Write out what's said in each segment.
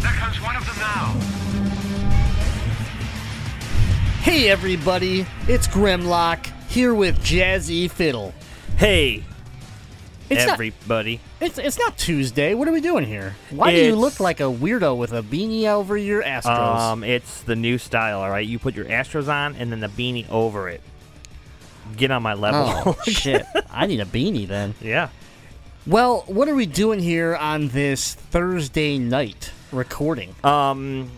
Look, there comes one of them now. Hey everybody, it's Grimlock here with Jazzy Fiddle. Hey, It's everybody. not it's it's not Tuesday. What are we doing here? Why do you It's- look like a weirdo with a beanie over your Astros? Um, it's the new style, all right? You put your Astros on and then the beanie over it. Get on my level. oh shit! I need a beanie then. yeah. Well, what are we doing here on this Thursday night recording? Um,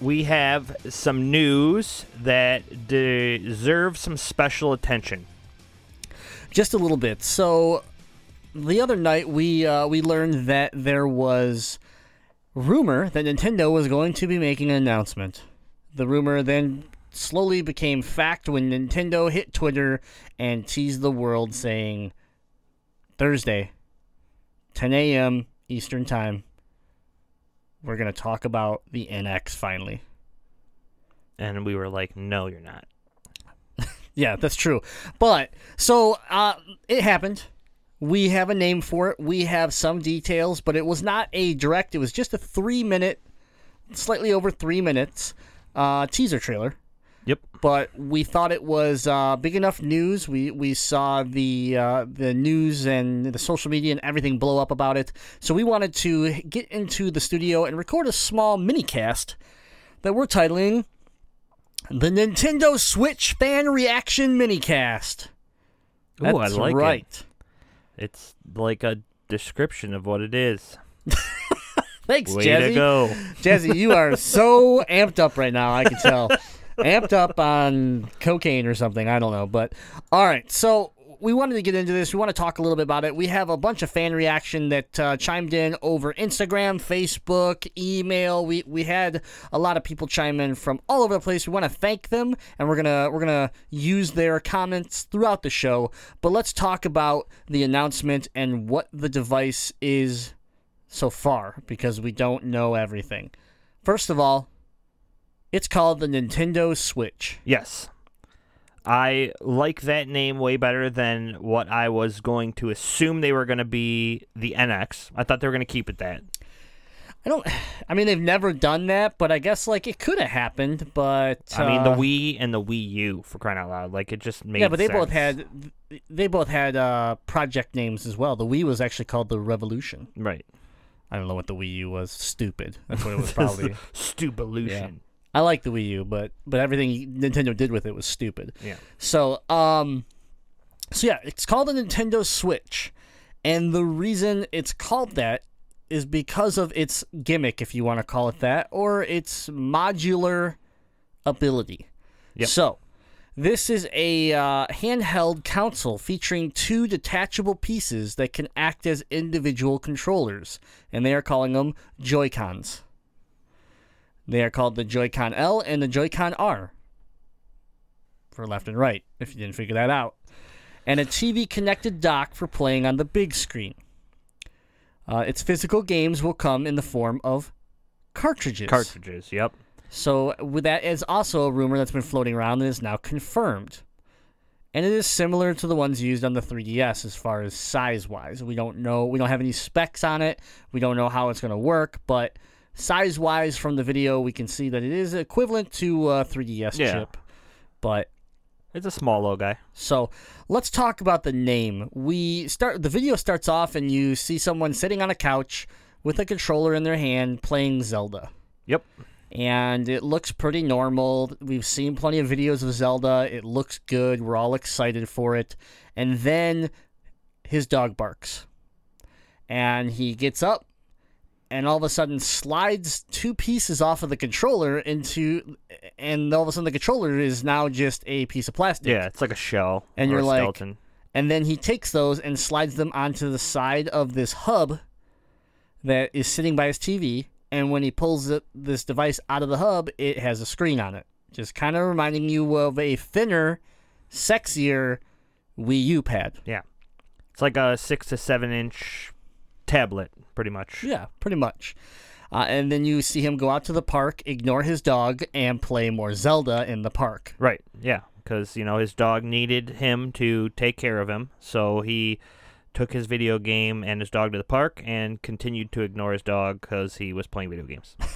we have some news that deserves some special attention. Just a little bit. So, the other night we uh, we learned that there was rumor that Nintendo was going to be making an announcement. The rumor then slowly became fact when Nintendo hit Twitter and teased the world, saying Thursday, 10 a.m. Eastern Time. We're gonna talk about the NX finally. And we were like, no, you're not. Yeah, that's true. But so uh, it happened. We have a name for it. We have some details, but it was not a direct. It was just a three-minute, slightly over three minutes, uh, teaser trailer. Yep. But we thought it was uh, big enough news. We we saw the uh, the news and the social media and everything blow up about it. So we wanted to get into the studio and record a small mini cast that we're titling the Nintendo Switch Fan Reaction Minicast. Ooh, I That's like it. right. It's like a description of what it is. Thanks, Way Jazzy. to go. Jazzy, you are so amped up right now. I can tell. Amped up on cocaine or something. I don't know. But all right. So we wanted to get into this. We want to talk a little bit about it. We have a bunch of fan reaction that uh, chimed in over Instagram, Facebook, email. We we had a lot of people chime in from all over the place. We want to thank them, and we're gonna we're gonna use their comments throughout the show. But let's talk about the announcement and what the device is so far because we don't know everything. First of all, it's called the Nintendo Switch. Yes. I like that name way better than what I was going to assume they were going to be the NX. I thought they were going to keep it that. I don't. I mean, they've never done that, but I guess like it could have happened. But I mean, the uh, Wii and the Wii U for crying out loud. Like it just made Yeah, but they both had they both had uh, project names as well. The Wii was actually called the Revolution. right. I don't know what the Wii U was. Stupid. That's what it was probably. Stupelution. I like the Wii U, but but everything Nintendo did with it was stupid. Yeah. So, um, so yeah, it's called a Nintendo Switch, and the reason it's called that is because of its gimmick, if you want to call it that, or its modular ability. Yep. So, this is a uh, handheld console featuring two detachable pieces that can act as individual controllers, and they are calling them Joy Cons. They are called the Joy-Con L and the Joy-Con R for left and right, if you didn't figure that out. And a TV connected dock for playing on the big screen. Uh, its physical games will come in the form of cartridges. Cartridges. Yep. So with that is also a rumor that's been floating around and is now confirmed. And it is similar to the ones used on the 3DS as far as size wise. We don't know we don't have any specs on it. We don't know how it's going to work, but size wise from the video we can see that it is equivalent to a 3DS Yeah. chip. But It's a small little guy. so let's talk about the name. We start the video starts off and you see someone sitting on a couch with a controller in their hand playing Zelda Yep. and it looks pretty normal. We've seen plenty of videos of Zelda. It looks good. We're all excited for it. And then his dog barks. And he gets up and all of a sudden slides two pieces off of the controller into and all of a sudden the controller is now just a piece of plastic. Yeah, it's like a shell. And you're like- skeleton. And then he takes those and slides them onto the side of this hub that is sitting by his TV. and when he pulls it, this device out of the hub, it has a screen on it, just kind of reminding you of a thinner, sexier Wii U pad. Yeah. It's like a six to seven inch tablet, pretty much. Yeah, pretty much. Uh, and then you see him go out to the park, ignore his dog, and play more Zelda in the park. Right. Yeah. Because you know his dog needed him to take care of him, so he took his video game and his dog to the park and continued to ignore his dog because he was playing video games.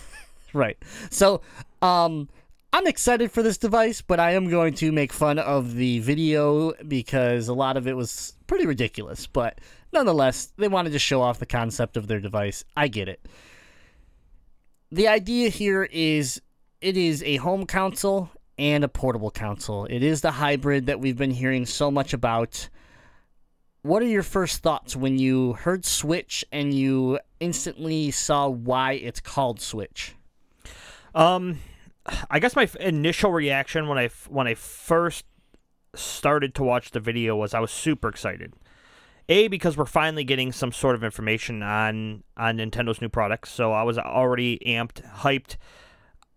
Right. So, um, I'm excited for this device, but I am going to make fun of the video because a lot of it was pretty ridiculous. But nonetheless, they wanted to show off the concept of their device. I get it. The idea here is it is a home console and a portable console. It is the hybrid that we've been hearing so much about. What are your first thoughts when you heard Switch and you instantly saw why it's called Switch? Um, I guess my initial reaction when I when I first started to watch the video was I was super excited. A because we're finally getting some sort of information on on Nintendo's new products, so I was already amped, hyped.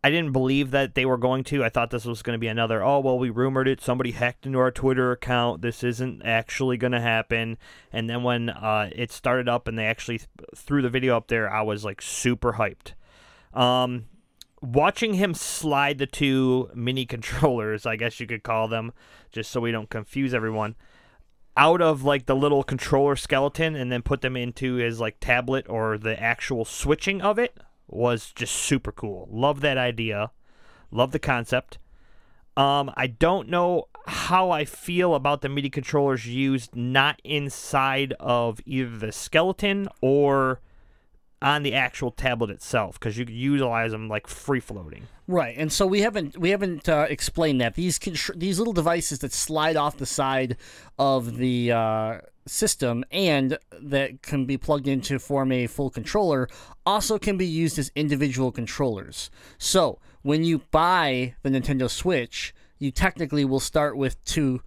I didn't believe that they were going to. I thought this was going to be another, oh, well, we rumored it. Somebody hacked into our Twitter account. This isn't actually going to happen. And then when uh, it started up and they actually th- threw the video up there, I was like super hyped. Um, watching him slide the two mini controllers, I guess you could call them, just so we don't confuse everyone, out of like the little controller skeleton and then put them into his like tablet or the actual switching of it was just super cool. Love that idea. Love the concept. Um, I don't know how I feel about the mini controllers used not inside of either the skeleton or on the actual tablet itself because you could utilize them like free floating. Right, and so we haven't we haven't uh, explained that these contr- these little devices that slide off the side of the uh, system and that can be plugged in to form a full controller also can be used as individual controllers. So when you buy the Nintendo Switch, you technically will start with two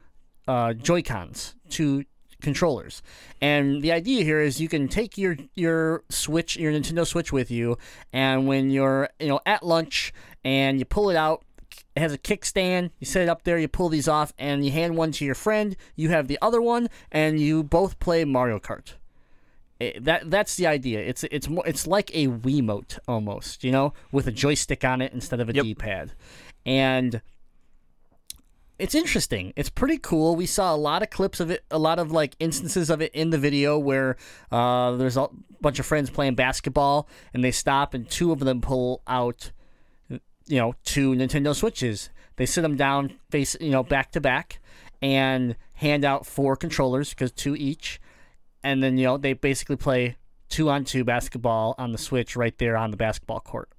uh, Joy Cons, two controllers. And the idea here is you can take your your Switch, your Nintendo Switch with you, and when you're you know at lunch and you pull it out, it has a kickstand. You set it up there, you pull these off, and you hand one to your friend. You have the other one, and you both play Mario Kart. It- that that's the idea. It's it's more it's like a Wiimote almost, you know, with a joystick on it instead of a Yep. D-pad, and it's interesting. It's pretty cool. We saw a lot of clips of it, a lot of like instances of it in the video where uh, there's a bunch of friends playing basketball and they stop and two of them pull out, you know, two Nintendo Switches. They sit them down, face you know, back to back, and hand out four controllers because two each, and then you know they basically play two on two basketball on the Switch right there on the basketball court.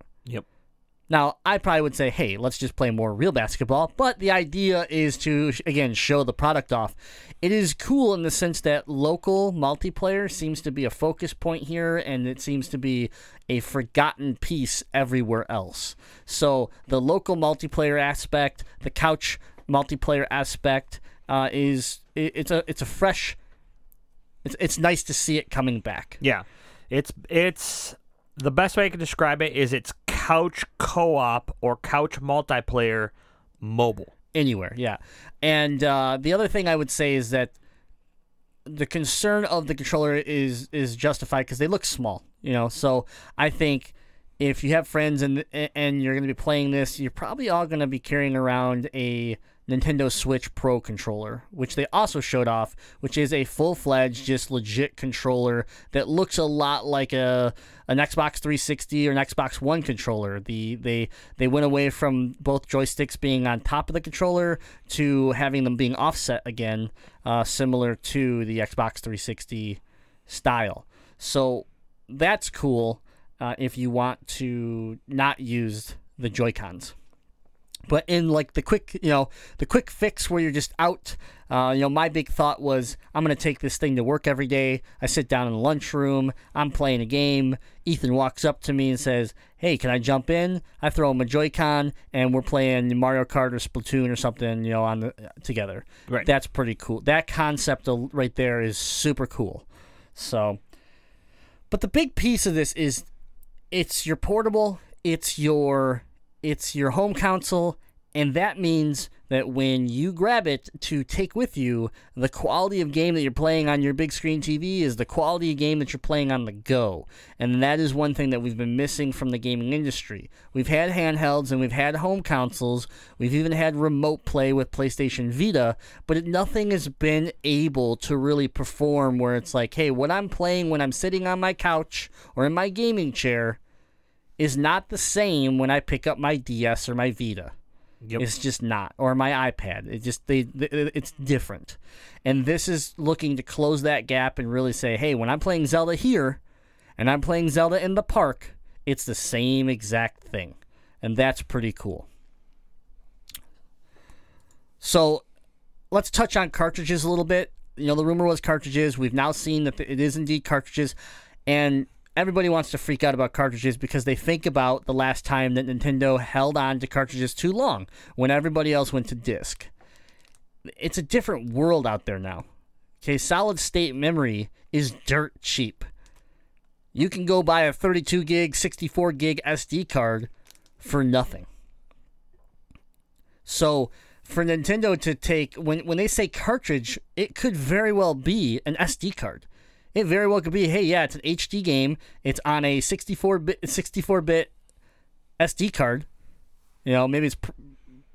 Now, I probably would say, hey, let's just play more real basketball, but the idea is to, again, show the product off. It is cool in the sense that local multiplayer seems to be a focus point here, and it seems to be a forgotten piece everywhere else. So, the local multiplayer aspect, the couch multiplayer aspect, uh, is it, it's a it's a fresh. It's it's nice to see it coming back. Yeah. It's it's the best way I can describe it is it's couch co-op or couch multiplayer mobile. anywhere yeah and uh, the other thing i would say is that the concern of the controller is is justified because they look small you know so i think if you have friends and and you're going to be playing this you're probably all going to be carrying around a Nintendo Switch Pro controller, which they also showed off, which is a full-fledged, just legit controller that looks a lot like a an Xbox 360 or an Xbox One controller. The they they went away from both joysticks being on top of the controller to having them being offset again, uh, similar to the Xbox 360 style. So that's cool uh, if you want to not use the Joy Cons but in like the quick you know the quick fix where you're just out uh, you know my big thought was i'm going to take this thing to work every day. I sit down in the lunchroom. I'm playing a game. Ethan walks up to me and says hey can i jump in? I throw him a joy-con and we're playing mario kart or splatoon or something you know on the, together. Right. that's pretty cool. That concept right there is super cool. So but the big piece of this is it's your portable, it's your it's your home console, and that means that when you grab it to take with you, the quality of game that you're playing on your big screen TV is the quality of game that you're playing on the go. And that is one thing that we've been missing from the gaming industry. We've had handhelds and we've had home consoles. We've even had remote play with PlayStation Vita, but nothing has been able to really perform where it's like, hey, what I'm playing when I'm sitting on my couch or in my gaming chair is not the same when I pick up my DS or my Vita. Yep. It's just not, or my iPad. It just they, they, it's different, and this is looking to close that gap and really say, hey, when I'm playing Zelda here, and I'm playing Zelda in the park, it's the same exact thing, and that's pretty cool. So, let's touch on cartridges a little bit. You know, the rumor was cartridges. We've now seen that it is indeed cartridges, and everybody wants to freak out about cartridges because they think about the last time that Nintendo held on to cartridges too long when everybody else went to disc. It's a different world out there now. Okay, solid state memory is dirt cheap. You can go buy a 32 gig, 64 gig SD card for nothing. So, for Nintendo to take when when they say cartridge, it could very well be an SD card. It very well could be, hey, yeah, it's an HD game. It's on a 64 bit 64 bit SD card. You know, maybe it's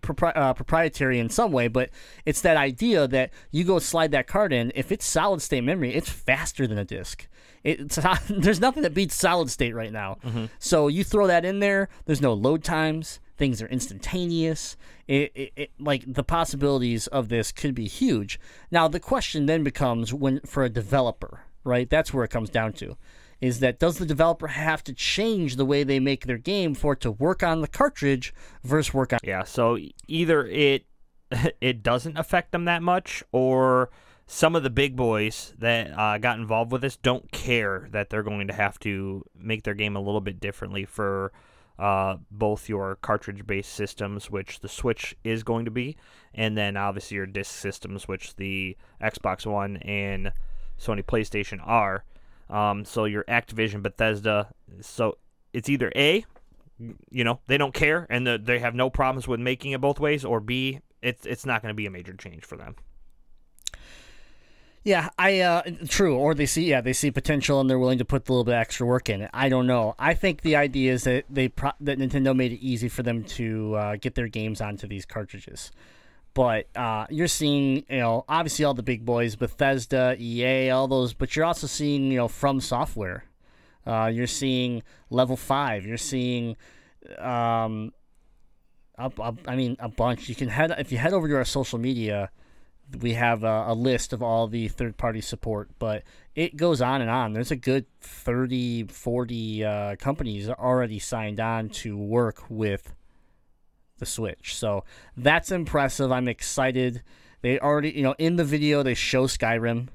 pr- uh, proprietary in some way, but it's that idea that you go slide that card in. If it's solid state memory, it's faster than a disc. It's there's nothing that beats solid state right now. So you throw that in there. There's no load times. Things are instantaneous. It, it, it like the possibilities of this could be huge. Now the question then becomes when for a developer, right? That's where it comes down to. Is that does the developer have to change the way they make their game for it to work on the cartridge versus work on Yeah, so either it it doesn't affect them that much, or some of the big boys that uh, got involved with this don't care that they're going to have to make their game a little bit differently for uh, both your cartridge-based systems, which the Switch is going to be, and then obviously your disc systems, which the Xbox One and Sony PlayStation are. Um, so your Activision, Bethesda, so it's either A, you know they don't care and the, they have no problems with making it both ways or b it's it's not going to be a major change for them Yeah, I uh true. Or they see yeah, they see potential and they're willing to put a little bit extra work in it. I don't know. I think the idea is that they pro- that Nintendo made it easy for them to uh, get their games onto these cartridges. But uh, you're seeing, you know, obviously all the big boys, Bethesda, EA, all those. But you're also seeing, you know, FromSoftware. Uh, you're seeing Level Five. You're seeing, um, I mean, a bunch. You can head if you head over to our social media we have a, a list of all the third party support, but it goes on and on. There's a good 30, 40 uh, companies already signed on to work with the Switch. So that's impressive. I'm excited. They already, you know, in the video, they show Skyrim.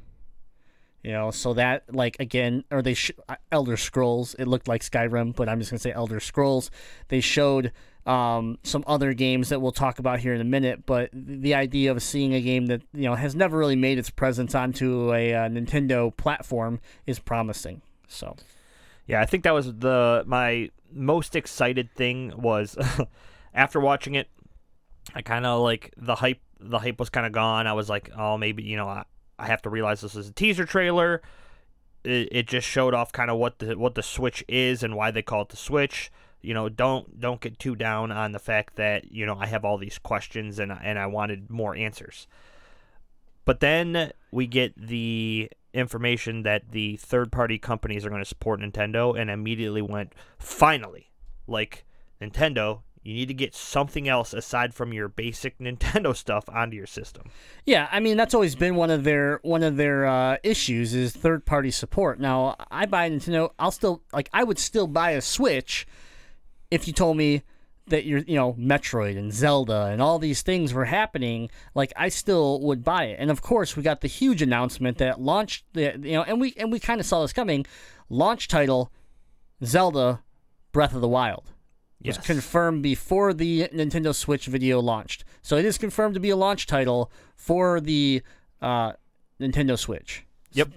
You know, so that, like, again, or they, sh- uh, Elder Scrolls, it looked like Skyrim, but I'm just to say Elder Scrolls. They showed um, some other games that we'll talk about here in a minute, but the idea of seeing a game that you know has never really made its presence onto a uh, Nintendo platform is promising. So, yeah i think that was the my most excited thing was after watching it i kind of like the hype the hype was kind of gone. I was like oh maybe you know I, I have to realize this is a teaser trailer. It, it just showed off kind of what the what the switch is and why they call it the switch. You know don't don't get too down on the fact that you know I have all these questions and and I wanted more answers. But then we get the information that the third party companies are going to support Nintendo and immediately went finally! Like Nintendo you need to get something else aside from your basic Nintendo stuff onto your system. Yeah, I mean that's always been one of their one of their uh, issues is third party support. Now I buy Nintendo, I'll still like I would still buy a Switch if you told me that you're you know Metroid and Zelda and all these things were happening, like I still would buy it. And of course, we got the huge announcement that launched the you know, and we and we kind of saw this coming. Launch title Zelda Breath of the Wild was confirmed before the Nintendo Switch video launched. So it is confirmed to be a launch title for the uh, Nintendo Switch. Yep.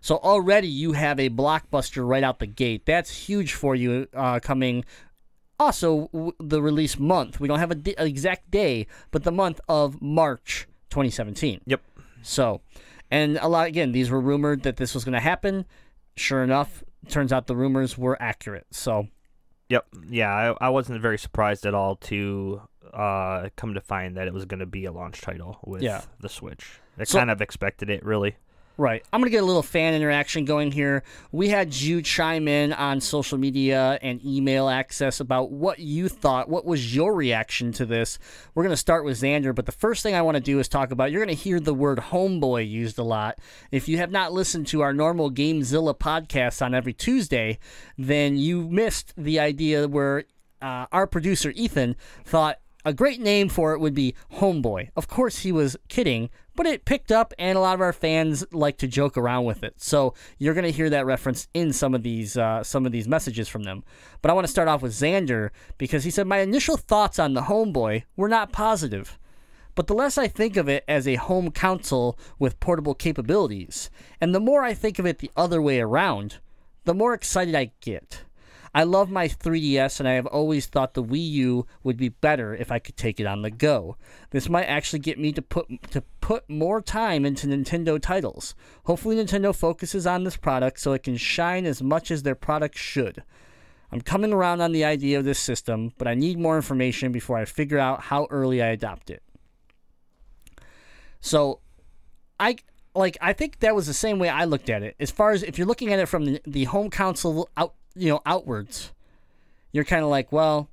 So already you have a blockbuster right out the gate. That's huge for you uh, coming. Also, w- the release month. We don't have a di- an exact day, but the month of March 2017. Yep. So, and a lot again, these were rumored that this was going to happen. Sure enough, turns out the rumors were accurate. So, Yep. Yeah, I, I wasn't very surprised at all to uh, come to find that it was going to be a launch title with Yeah. the Switch. I So- kind of expected it, really. Right. I'm going to get a little fan interaction going here. We had you chime in on social media and email access about what you thought. What was your reaction to this? We're going to start with Xander, but the first thing I want to do is talk about you're going to hear the word homeboy used a lot. If you have not listened to our normal Gamezilla podcast on every Tuesday, then you missed the idea where uh, our producer Ethan thought a great name for it would be Homeboy. Of course, he was kidding, but it picked up, and a lot of our fans like to joke around with it. So you're going to hear that reference in some of these uh, some of these messages from them. But I want to start off with Xander because he said my initial thoughts on the Homeboy were not positive. But the less I think of it as a home console with portable capabilities, and the more I think of it the other way around, the more excited I get. I love my 3DS and I have always thought the Wii U would be better if I could take it on the go. This might actually get me to put to put more time into Nintendo titles. Hopefully Nintendo focuses on this product so it can shine as much as their product should. I'm coming around on the idea of this system, but I need more information before I figure out how early I adopt it. So, I like I think that was the same way I looked at it. As far as if you're looking at it from the, the home console out, you know, outwards, you're kind of like, well,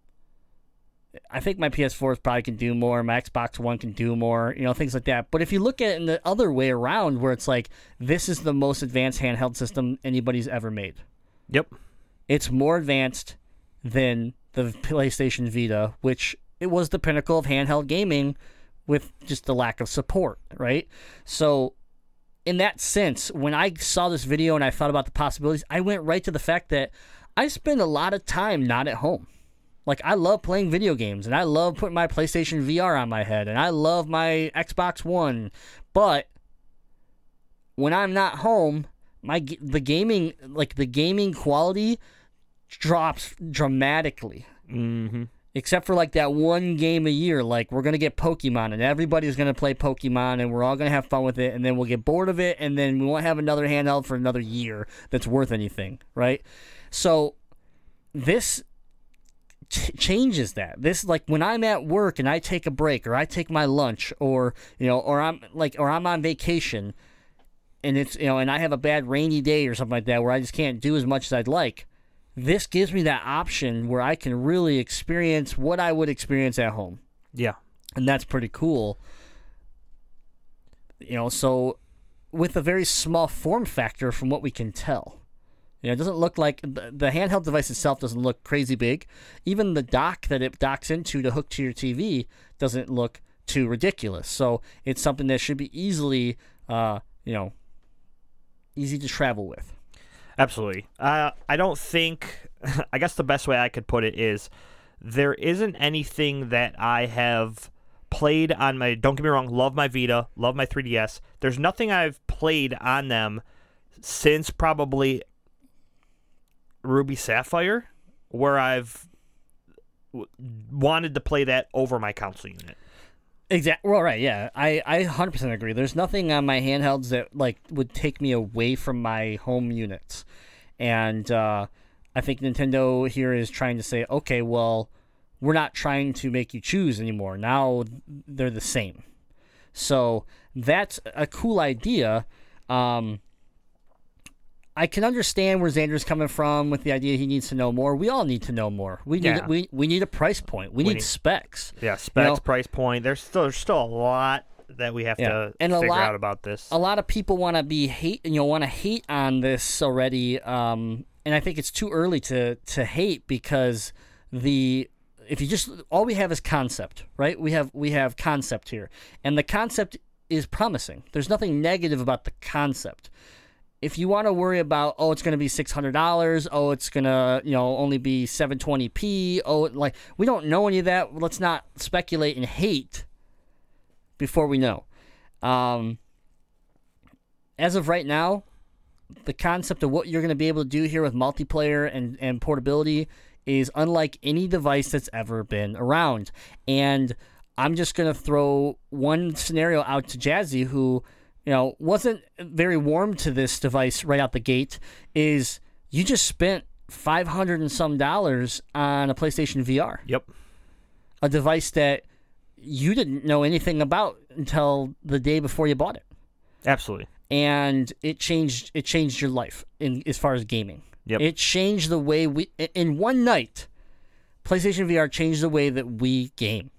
I think my PS4 probably can do more. My Xbox One can do more, you know, things like that. But if you look at it in the other way around, where it's like this is the most advanced handheld system anybody's ever made. Yep. It's more advanced than the PlayStation Vita, which it was the pinnacle of handheld gaming with just the lack of support, right? So in that sense, when I saw this video and I thought about the possibilities, I went right to the fact that I spend a lot of time not at home. Like I love playing video games and I love putting my PlayStation VR on my head and I love my Xbox One, but when I'm not home, my the gaming like the gaming quality drops dramatically Mm-hmm. Except for like that one game a year like we're gonna get pokemon and everybody's gonna play pokemon and we're all gonna have fun with it and then we'll get bored of it and then we won't have another handheld for another year that's worth anything right? So this ch- changes that. This like when i'm at work and i take a break or i take my lunch or you know or i'm like or i'm on vacation and it's you know and i have a bad rainy day or something like that where i just can't do as much as i'd like this gives me that option where I can really experience what I would experience at home. Yeah. And that's pretty cool. You know, so with a very small form factor from what we can tell. You know, it doesn't look like the, the handheld device itself doesn't look crazy big. Even the dock that it docks into to hook to your TV doesn't look too ridiculous. So it's something that should be easily, uh, you know, easy to travel with. Absolutely. Uh, I don't think. I guess the best way I could put it is there isn't anything that I have played on my. Don't get me wrong. Love my Vita. Love my 3DS. There's nothing I've played on them since probably Ruby Sapphire, where I've w- wanted to play that over my console unit. Exactly. Well, right. Yeah, I I hundred percent agree. There's nothing on my handhelds that like would take me away from my home units, and uh, I think Nintendo here is trying to say, okay, well, we're not trying to make you choose anymore. Now they're the same. So that's a cool idea. Um, I can understand where Xander's coming from with the idea he needs to know more. We all need to know more. We need Yeah. we we need a price point. We, need, need- specs. Yeah, specs, know- price point. There's still there's still a lot that we have Yeah. to And figure lot- out about this. a lot of people want to be hate you know want to hate on this already um and i think it's too early to to hate because the if you just all we have is concept right we have we have concept here and the concept is promising there's nothing negative about the concept if you want to worry about oh it's going to be $600 oh it's going to you know only be 720p oh like we don't know any of that let's not speculate and hate before we know um as of right now, the concept of what you're going to be able to do here with multiplayer and, and portability is unlike any device that's ever been around. And I'm just going to throw one scenario out to Jazzy, who, you know, wasn't very warm to this device right out the gate, is you just spent 500 and some dollars on a PlayStation VR, Yep. a device that you didn't know anything about until the day before you bought it. Absolutely. And it changed it changed your life in as far as gaming. Yep. It changed the way we in one night PlayStation VR changed the way that we game.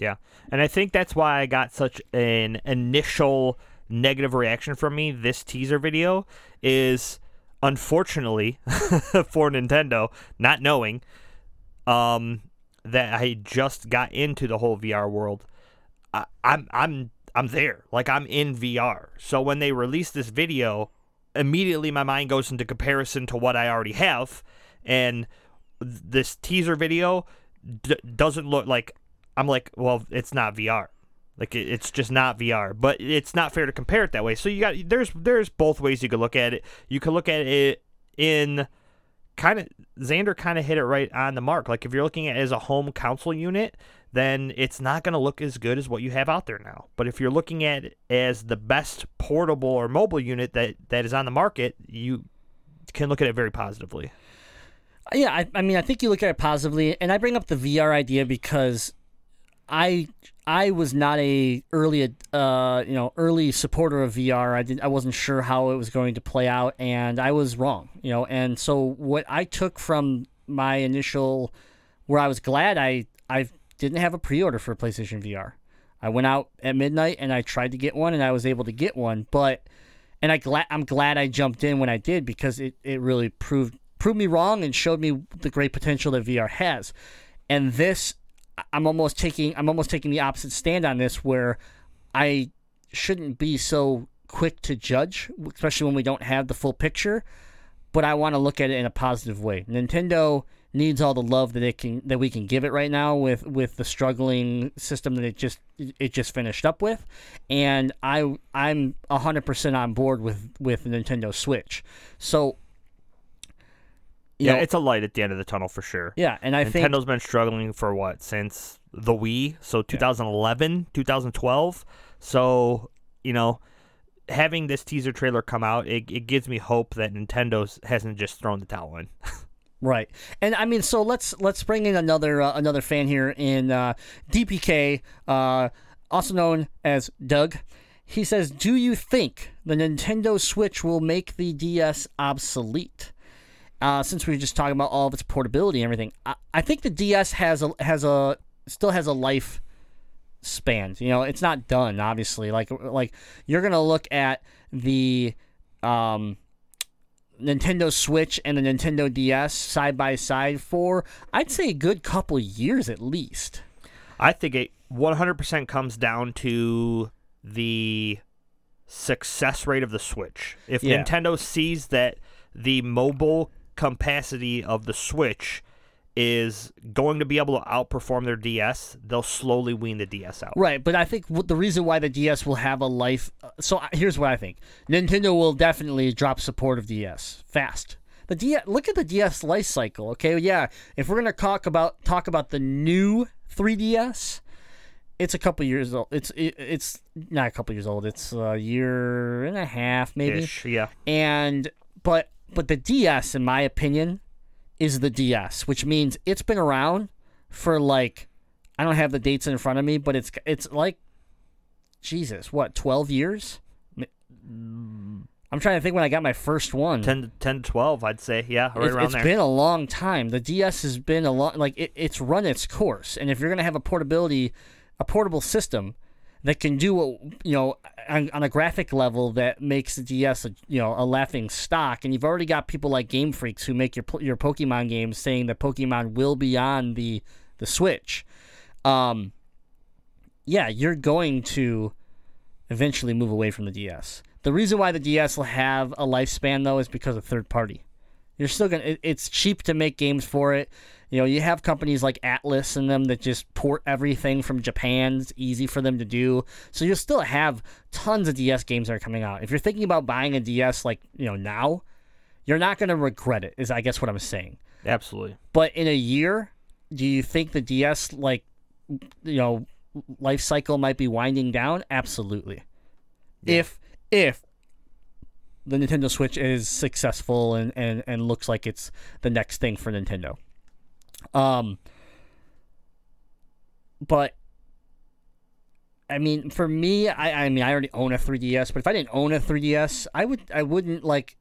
Yeah. And I think that's why I got such an initial negative reaction from me this teaser video is unfortunately for Nintendo not knowing um that I just got into the whole VR world. I, I'm I'm I'm there. Like I'm in VR. So when they release this video, immediately my mind goes into comparison to what I already have and this teaser video d- doesn't look like I'm like, well, it's not VR. Like it, it's just not VR. But it's not fair to compare it that way. So you got there's there's both ways you could look at it. You could look at it in kind of Xander kind of hit it right on the mark. Like if you're looking at it as a home console unit, then it's not going to look as good as what you have out there now. But if you're looking at it as the best portable or mobile unit that that is on the market, you can look at it very positively. Yeah, I, I mean, I think you look at it positively, and I bring up the VR idea because I I was not a early uh you know early supporter of VR. I did I wasn't sure how it was going to play out, and I was wrong. You know, and so what I took from my initial, where I was glad I I didn't have a pre-order for PlayStation VR. I went out at midnight and I tried to get one, and I was able to get one, but and I glad I'm glad I jumped in when I did because it, it really proved proved me wrong and showed me the great potential that VR has. And this I'm almost taking I'm almost taking the opposite stand on this where I shouldn't be so quick to judge, especially when we don't have the full picture, but I want to look at it in a positive way. Nintendo needs all the love that it can that we can give it right now with with the struggling system that it just it just finished up with and I I'm 100% on board with with Nintendo Switch. So Yeah, know, it's a light at the end of the tunnel for sure. yeah, and I think Nintendo's been struggling for what since the Wii, so 2011, 2012. So you know, having this teaser trailer come out, it, it gives me hope that Nintendo's hasn't just thrown the towel in. Right, and I mean, so let's let's bring in another uh, another fan here in uh, DPK, uh, also known as Doug. He says, "Do you think the Nintendo Switch will make the DS obsolete?" Uh, since we were just talking about all of its portability and everything, I, I think the DS has a has a still has a life span. You know, it's not done. Obviously, like like you're gonna look at the um, Nintendo Switch and the Nintendo DS side by side for I'd say a good couple years at least. I think it 100% comes down to the success rate of the Switch. If Yeah. Nintendo sees that the mobile capacity of the Switch is going to be able to outperform their DS, they'll slowly wean the DS out. Right, but I think what the reason why the DS will have a life. uh, So uh, here's what I think: Nintendo will definitely drop support of DS fast. The DS, look at the DS life cycle. Okay, yeah. If we're gonna talk about talk about the new 3DS, it's a couple years old. It's it, it's not a couple years old. It's a year and a half, maybe. Ish, yeah. and but but the DS, in my opinion, is the DS, which means it's been around for like I don't have the dates in front of me, but it's it's like Jesus, what twelve years? I'm trying to think when I got my first one. 10 to 10 to 12, I'd say. Yeah, right It's- around it's there. It's been a long time. The DS has been a long like it, it's run its course, and if you're gonna have a portability, a portable system that can do what you know on, on a graphic level that makes the DS a, you know a laughing stock, and you've already got people like Game Freaks who make your your Pokemon games saying that Pokemon will be on the the Switch. Um, yeah, you're going to eventually move away from the DS. The reason why the DS will have a lifespan though is because of third party. You're still gonna. It, it's cheap to make games for it. You know, you have companies like Atlus and them that just port everything from Japan. It's easy for them to do. So you'll still have tons of DS games that are coming out. If you're thinking about buying a DS like, you know, now, you're not going to regret it, is I guess what I'm saying. Absolutely. But in a year, do you think the DS like you know life cycle might be winding down? Absolutely. If if the Nintendo Switch is successful and, and, and looks like it's the next thing for Nintendo. Um but I mean, for me, I, I mean, I already own a 3DS, but if I didn't own a 3DS, I would, I wouldn't like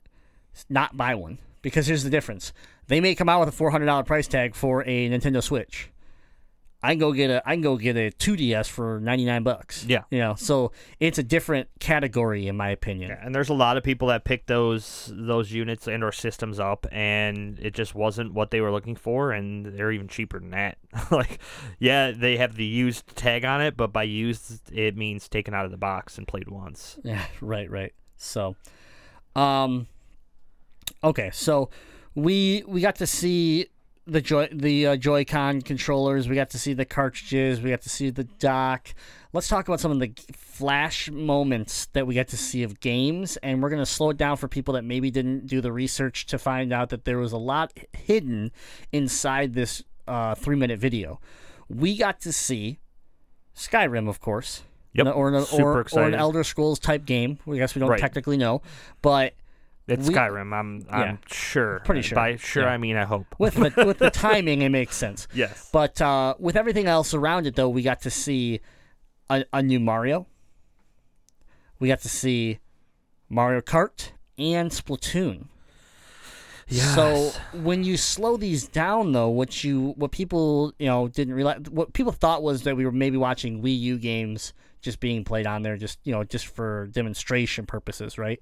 not buy one because here's the difference: they may come out with a four hundred dollar price tag for a Nintendo Switch. I can go get a, I can go get a 2DS for ninety nine bucks. Yeah. you know, so it's a different category in my opinion. Yeah, And there's a lot of people that pick those those units and or systems up, and it just wasn't what they were looking for, and they're even cheaper than that. like, yeah, they have the used tag on it, but by used it means taken out of the box and played once. Yeah, right, right. So, um, okay, so we we got to see the joy the uh, Joy-Con controllers. We got to see the cartridges. We got to see the dock. Let's talk about some of the flash moments that we got to see of games, and we're gonna slow it down for people that maybe didn't do the research to find out that there was a lot hidden inside this uh, three minute video. We got to see Skyrim, of course. Yep, or an, or, or an. Elder Scrolls type game. I guess we don't Right. technically know, but It's We- Skyrim. I'm I'm Yeah. sure. Pretty sure. By sure, Yeah. I mean I hope. with the, with the timing, it makes sense. yes. But uh, with everything else around it, though, we got to see a, a new Mario. We got to see Mario Kart and Splatoon. So when you slow these down, though, what you what people you know didn't realize, what people thought was that we were maybe watching Wii U games just being played on there, just you know, just for demonstration purposes, right?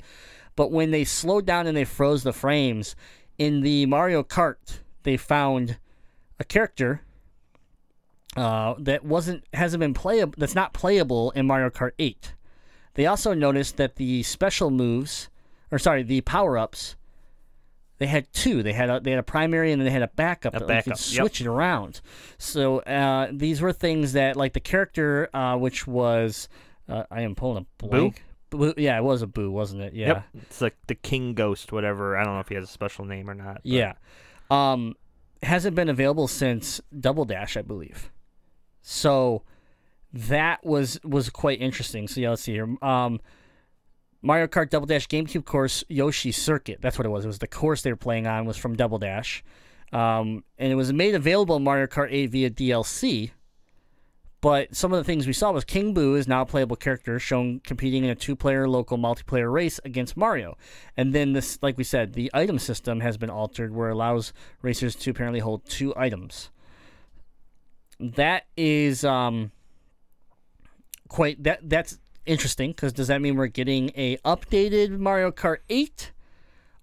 But when they slowed down and they froze the frames in the Mario Kart, they found a character uh, that wasn't hasn't been playable that's not playable in Mario Kart 8. They also noticed that the special moves, or sorry, the power ups, they had two. They had a they had a primary and then they had a backup. A that backup, could yep. switch it around. So uh, these were things that like the character, uh, which was uh, I am pulling a blank. Boo? Yeah, it was a boo, wasn't it? Yeah. Yep. It's like the King Ghost, whatever. I don't know if he has a special name or not. but- Yeah. Um, hasn't been available since Double Dash, I believe. So that was was quite interesting. So yeah, let's see here. Um, Mario Kart Double Dash GameCube course Yoshi Circuit. That's what it was. It was the course they were playing on was from Double Dash, um, and it was made available in Mario Kart 8 via DLC. But some of the things we saw was King Boo is now a playable character, shown competing in a two-player local multiplayer race against Mario. And then this, like we said, the item system has been altered, where it allows racers to apparently hold two items. That is um, quite that that's interesting because does that mean we're getting a updated Mario Kart 8,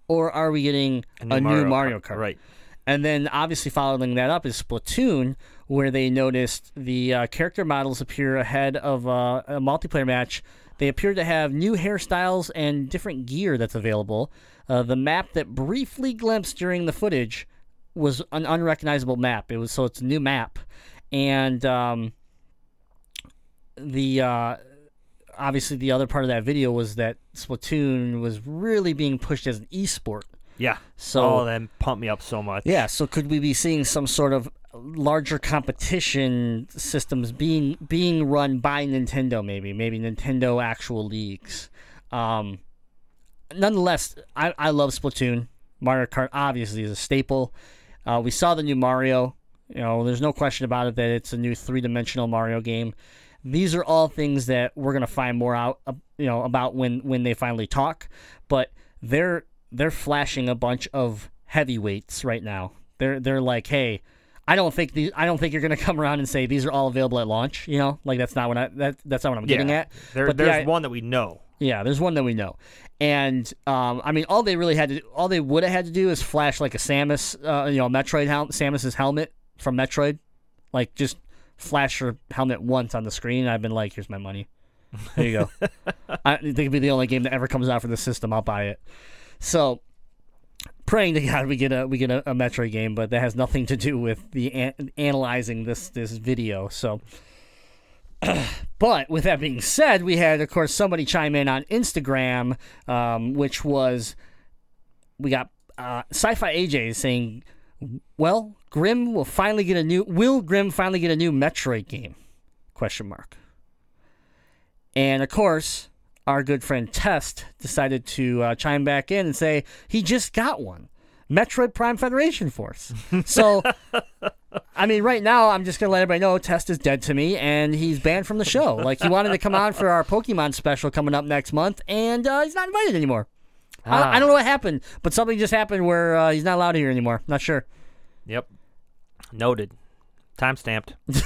or are we getting a new, Mario, Kart? Right. And then obviously following that up is Splatoon, where they noticed the uh, character models appear ahead of uh, a multiplayer match. They appear to have new hairstyles and different gear that's available. Uh, the map that briefly glimpsed during the footage was an unrecognizable map. It was so it's a new map, and um, the uh, obviously the other part of that video was that Splatoon was really being pushed as an esport. Yeah. So- oh, that pumped me up so much. Yeah, so could we be seeing some sort of larger competition systems being being run by Nintendo? Maybe, maybe Nintendo actual leagues. Um, nonetheless, I, I love Splatoon. Mario Kart obviously is a staple. Uh, we saw the new Mario. You know, there's no question about it that it's a new three-dimensional Mario game. These are all things that we're gonna find more out, uh, you know, about when when they finally talk. But they're they're flashing a bunch of heavyweights right now. They're they're like, hey, I don't think these. I don't think you're gonna come around and say these are all available at launch. You know, like that's not what I that that's not what I'm getting Yeah. at. There, But there's i- one that we know. yeah, there's one that we know, and um, I mean, all they really had to, all they would have had to do is flash like a Samus, uh, you know, Metroid hel- Samus's helmet from Metroid, like just flash her helmet once on the screen. I've been like, here's my money. There you go. I think it'd be the only game that ever comes out for the system. I'll buy it. So praying to God we get a we get a, a Metroid game, but that has nothing to do with the an- analyzing this this video. So, but with that being said, we had of course somebody chime in on Instagram, um, which was we got uh, Sci-Fi AJ saying, "Well, Grim will finally get a new. Will Grim finally get a new Metroid game?" Question mark. And of course, our good friend Test decided to uh, chime back in and say he just got one. Metroid Prime Federation Force. So, I mean, right now, I'm just going to let everybody know Test is dead to me and he's banned from the show. Like, he wanted to come on for our Pokemon special coming up next month and uh, he's not invited anymore. I, I don't know what happened, but something just happened where uh, he's not allowed here anymore. Not sure. Yep. Noted. Time stamped.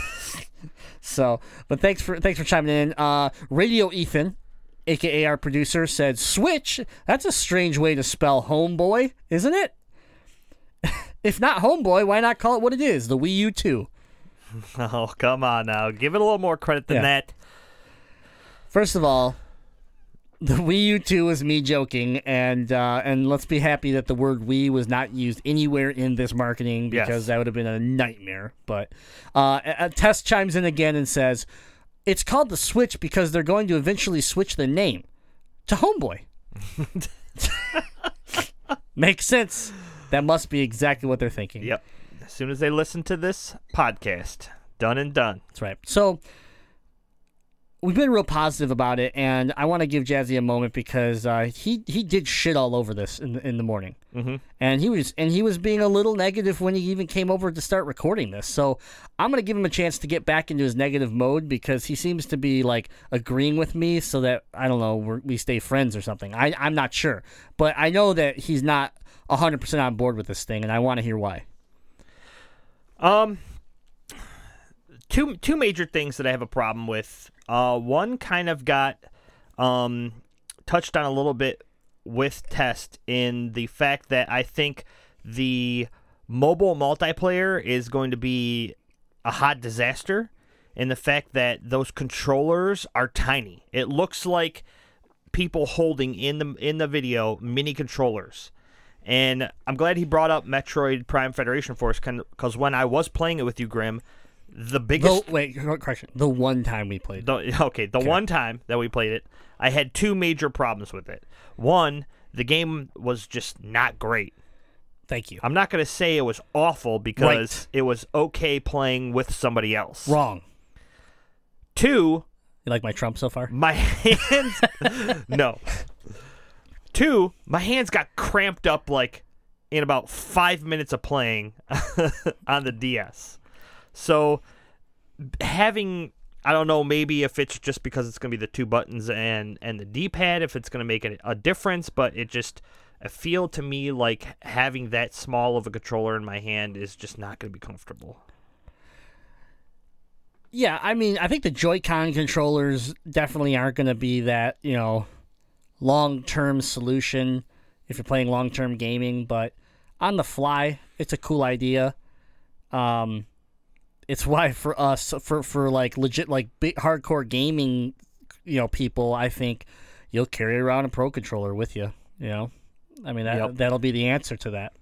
So, but thanks for thanks for chiming in. Uh, Radio Ethan, aka our producer, said Switch. That's a strange way to spell homeboy, isn't it? if not homeboy, why not call it what it is? The Wii U two. oh, come on now. Give it a little more credit than Yeah. that. First of all, the Wii U two was me joking, and uh, and let's be happy that the word Wii was not used anywhere in this marketing Yes. because that would have been a nightmare. But uh, Test chimes in again and says it's called the Switch because they're going to eventually switch the name to Homeboy. Makes sense. That must be exactly what they're thinking. Yep. As soon as they listen to this podcast, done and done. That's right. So we've been real positive about it, and I want to give Jazzy a moment because uh, he he did shit all over this in the, in the morning, mm-hmm. and he was and he was being a little negative when he even came over to start recording this. So I'm gonna give him a chance to get back into his negative mode because he seems to be like agreeing with me, so that I don't know we're, we stay friends or something. I I'm not sure, but I know that he's not 100 percent on board with this thing, and I want to hear why. Um, two two major things that I have a problem with. Uh, one kind of got um touched on a little bit with test in the fact that I think the mobile multiplayer is going to be a hot disaster in the fact that those controllers are tiny. It looks like people holding in the in the video mini controllers. And I'm glad he brought up Metroid Prime Federation Force because when I was playing it with you, Grim, the The, biggest wait, correction. The one time we played. the, okay, the one time that we played it, I had two major problems with it. One, the game was just not great. Thank you. I'm not going to say it was awful because Right. it was okay playing with somebody else. Wrong. Two, You like my Trump so far? my hands no. Two, my hands got cramped up like in about five minutes of playing on the DS. So having I don't know maybe if it's just because it's gonna be the two buttons and and the D pad if it's gonna make a, a difference, but it just I feel to me like having that small of a controller in my hand is just not gonna be comfortable. Yeah, I mean, I think the Joy-Con controllers definitely aren't going to be that, you know, long-term solution if you're playing long-term gaming, but on the fly, it's a cool idea. Um it's why for us for for like legit like big hardcore gaming, you know, people, I think you'll carry around a pro controller with you, you know. I mean, that Yep. that'll be the answer to that.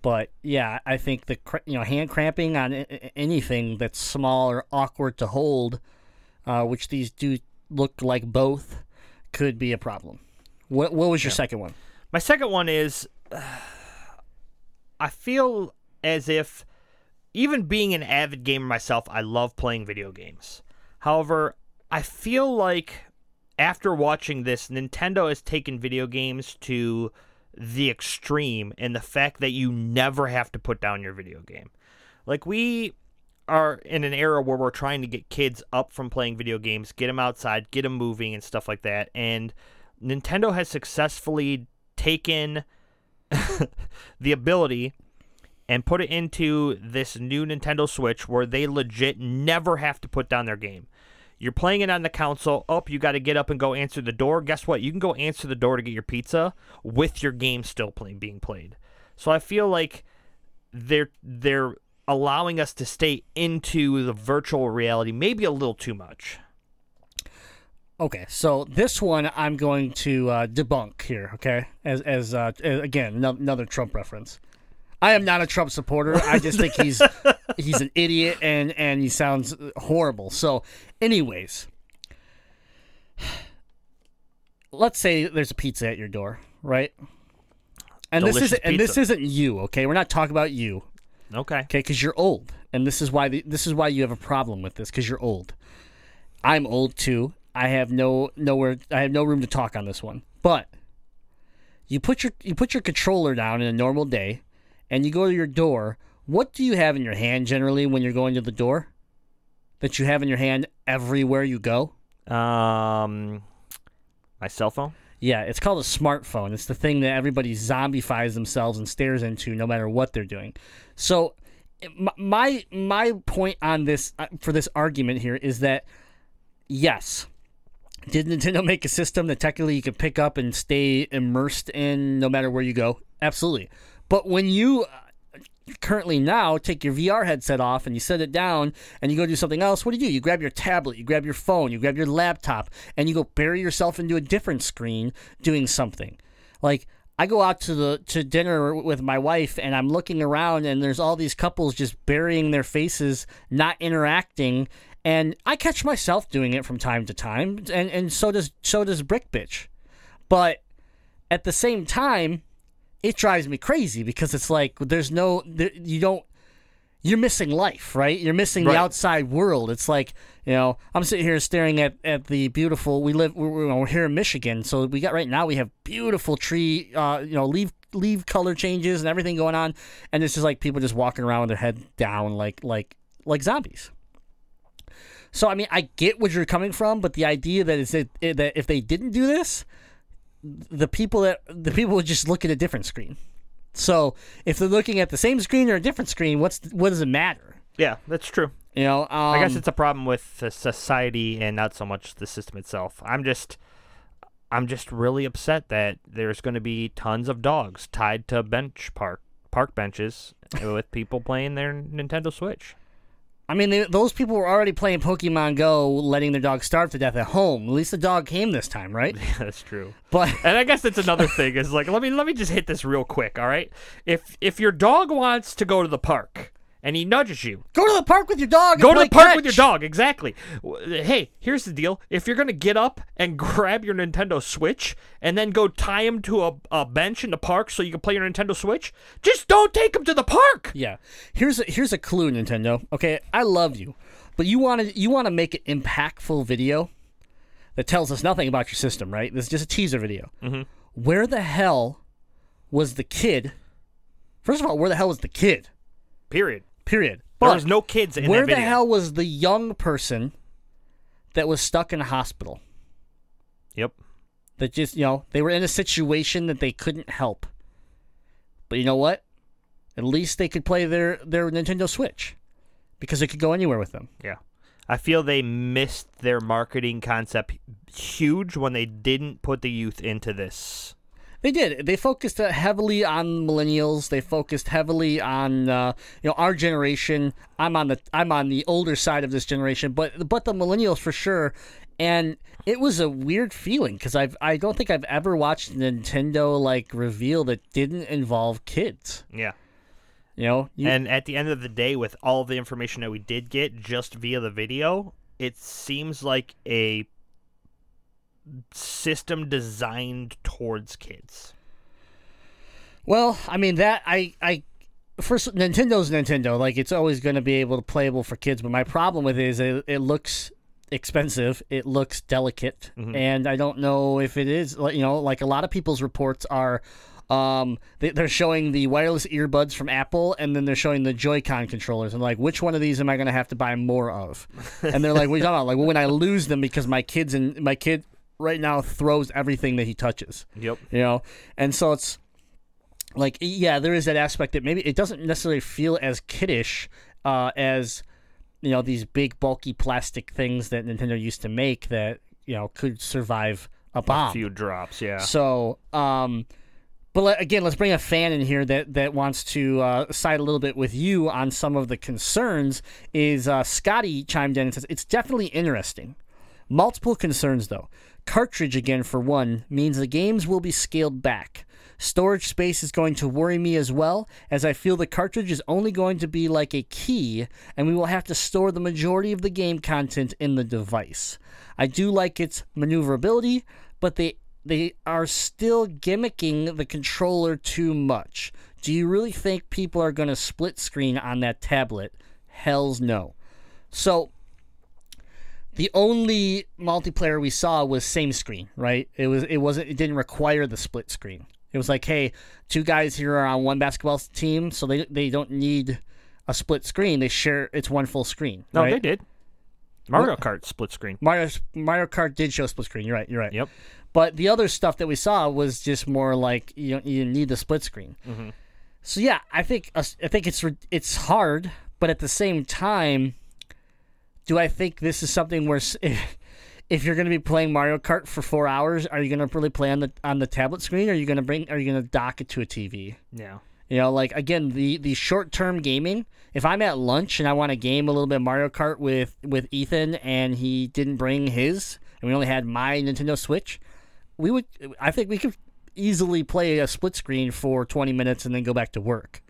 But yeah, I think the cr- you know hand cramping on anything that's small or awkward to hold, uh, which these do look like both, could be a problem. What what was your second one? My second one is I feel as if even being an avid gamer myself, I love playing video games. However, I feel like after watching this, Nintendo has taken video games to the extreme in the fact that you never have to put down your video game. Like we are in an era where we're trying to get kids up from playing video games, get them outside, get them moving and stuff like that. And Nintendo has successfully taken the ability and put it into this new Nintendo Switch where they legit never have to put down their game. You're playing it on the console. Up, you got to get up and go answer the door. Guess what? You can go answer the door to get your pizza with your game still playing being played. So I feel like they're they're allowing us to stay into the virtual reality maybe a little too much. Okay, so this one I'm going to uh, debunk here. Okay, as as uh, uh, again ano- another Trump reference. I am not a Trump supporter. I just think he's he's an idiot and and he sounds horrible. So, anyways, let's say there's a pizza at your door, right? And this isn't and this isn't you. Okay, we're not talking about you. Okay. Okay, because you're old, and this is why the, this is why you have a problem with this because you're old. I'm old too. I have no nowhere. I have no room to talk on this one. But you put your you put your controller down in a normal day, and you go to your door. What do you have in your hand generally when you're going to the door? That you have in your hand everywhere you go. Um, my cell phone. Yeah, it's called a smartphone. It's the thing that everybody zombifies themselves and stares into, no matter what they're doing. So, my my point on this uh, for this argument here is that yes, did Nintendo make a system that technically you can pick up and stay immersed in no matter where you go? Absolutely. But when you uh, currently now take your VR headset off and you set it down and you go do something else, what do you do? You grab your tablet, you grab your phone, you grab your laptop, and you go bury yourself into a different screen doing something. Like I go out to the to dinner with my wife and I'm looking around and there's all these couples just burying their faces, not interacting, and I catch myself doing it from time to time, and and so does so does Brick Bitch. But at the same time, it drives me crazy because it's like there's no there, you don't you're missing life, right? You're missing Right. the outside world. It's like you know I'm sitting here staring at, at the beautiful. We live we're, we're here in Michigan, so we got right now we have beautiful tree, uh, you know, leaf leaf color changes and everything going on, and it's just like people just walking around with their head down like like like zombies. So I mean, I get where you're coming from, but the idea that is that, that if they didn't do this, the people that the people would just look at a different screen. So if they're looking at the same screen or a different screen, what's what does it matter? Yeah, that's true. You know, um, I guess it's a problem with the society and not so much the system itself. I'm just I'm just really upset that there's going to be tons of dogs tied to bench park park benches with people playing their Nintendo Switch. I mean, they, those people were already playing Pokemon Go, letting their dog starve to death at home. At least the dog came this time, right? Yeah, that's true. But And I guess that's another thing is like let me let me just hit this real quick, all right? If if your dog wants to go to the park and he nudges you, go to the park with your dog. and Go to play the park with your dog, exactly. Hey, here's the deal. If you're going to get up and grab your Nintendo Switch and then go tie him to a, a bench in the park so you can play your Nintendo Switch, just don't take him to the park. Yeah. Here's a, here's a clue, Nintendo. Okay, I love you, but you want to you want to make an impactful video that tells us nothing about your system, right? This is just a teaser video. Mm-hmm. Where the hell was the kid? First of all, where the hell was the kid? Period. Period. There was no kids in there. where the hell was the young person that was stuck in a hospital? Yep. That just you know they were in a situation that they couldn't help. But you know what? At least they could play their their Nintendo Switch because it could go anywhere with them. Yeah. I feel they missed their marketing concept huge when they didn't put the youth into this. They did. They focused uh, heavily on millennials. They focused heavily on uh, you know our generation. I'm on the I'm on the older side of this generation, but but the millennials for sure. And it was a weird feeling because I've I don't think I've ever watched Nintendo like reveal that didn't involve kids. Yeah. You know, you, And at the end of the day, with all the information that we did get just via the video, it seems like a system designed towards kids. Well, I mean that I I first Nintendo's Nintendo. Like it's always going to be able to playable for kids. But my problem with it is it, it looks expensive. It looks delicate, and I don't know if it is. like, You know, like a lot of people's reports are. Um, they, they're showing the wireless earbuds from Apple, and then they're showing the Joy-Con controllers, and like, which one of these am I going to have to buy more of? And they're like, "What are you talking about?" Like, well, when I lose them because my kids and my kid right now throws everything that he touches Yep. you know and so it's like yeah there is that aspect that maybe it doesn't necessarily feel as kiddish uh, as you know these big bulky plastic things that nintendo used to make that you know could survive a bomb A few drops, yeah. so um but let, again let's bring a fan in here that that wants to uh, side a little bit with you on some of the concerns is uh, scotty chimed in and says it's definitely interesting Multiple concerns though. Cartridge again for one means the games will be scaled back. Storage space is going to worry me as well, as I feel the cartridge is only going to be like a key, and we will have to store the majority of the game content in the device. I do like its maneuverability, but they they are still gimmicking the controller too much. Do you really think people are going to split screen on that tablet? Hell's no. So the only multiplayer we saw was same screen, right? It was it wasn't it didn't require the split screen. It was like, hey, two guys here are on one basketball team, so they they don't need a split screen. They share it's one full screen. No, right? they did. Mario Kart split screen. Mario Mario Kart did show split screen. You're right. You're right. Yep. But the other stuff that we saw was just more like you don't, you need the split screen. Mm-hmm. So yeah, I think I think it's it's hard, but at the same time, do I think this is something where if, if you're going to be playing Mario Kart for four hours, are you going to really play on the on the tablet screen? Or are you going to bring? Are you going to dock it to a TV? Yeah. You know, like again, the the short term gaming. If I'm at lunch and I want to game a little bit of Mario Kart with with Ethan, and he didn't bring his, and we only had my Nintendo Switch, we would. I think we could easily play a split screen for 20 minutes and then go back to work.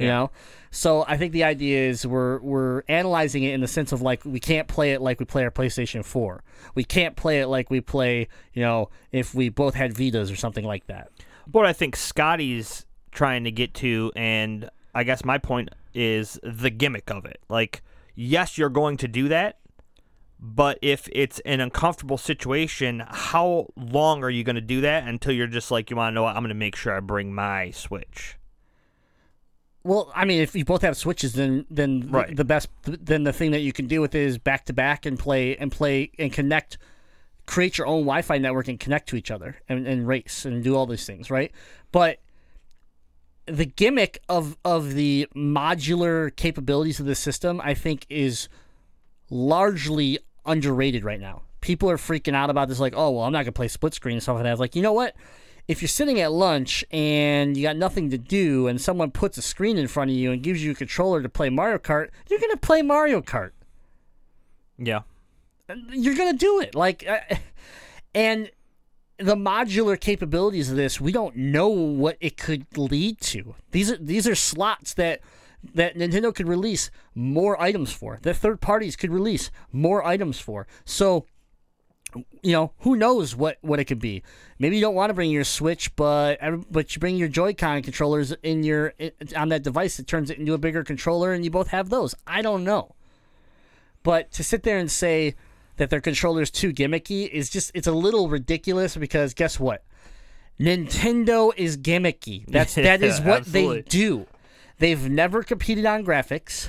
You Yeah. know, so I think the idea is we're we're analyzing it in the sense of like we can't play it like we play our PlayStation 4. We can't play it like we play, you know, if we both had Vitas or something like that. But I think Scotty's trying to get to, and I guess my point is the gimmick of it. Like, yes, you're going to do that, but if it's an uncomfortable situation, how long are you going to do that until you're just like, you want to know what? I'm going to make sure I bring my Switch. Well, I mean, if you both have switches, then then the- Right. the best then the thing that you can do with it is back to back and play and play and connect, create your own Wi-Fi network and connect to each other and, and race and do all these things, right? But the gimmick of of the modular capabilities of the system, I think, is largely underrated right now. People are freaking out about this, like, oh well, I'm not gonna play split screen and stuff like that. It's like, you know what? If you're sitting at lunch and you got nothing to do, and someone puts a screen in front of you and gives you a controller to play Mario Kart, you're gonna play Mario Kart. Yeah. You're gonna do it. Like, uh, and the modular capabilities of this, we don't know what it could lead to. These are these are slots that that Nintendo could release more items for. That third parties could release more items for. So, you know, who knows what what it could be? Maybe you don't want to bring your Switch, but but you bring your Joy-Con controllers in your on that device. It turns it into a bigger controller, and you both have those. I don't know. But to sit there and say that their controller is too gimmicky is just it's a little ridiculous because guess what? Nintendo is gimmicky. That's that is what absolutely. they do. They've never competed on graphics.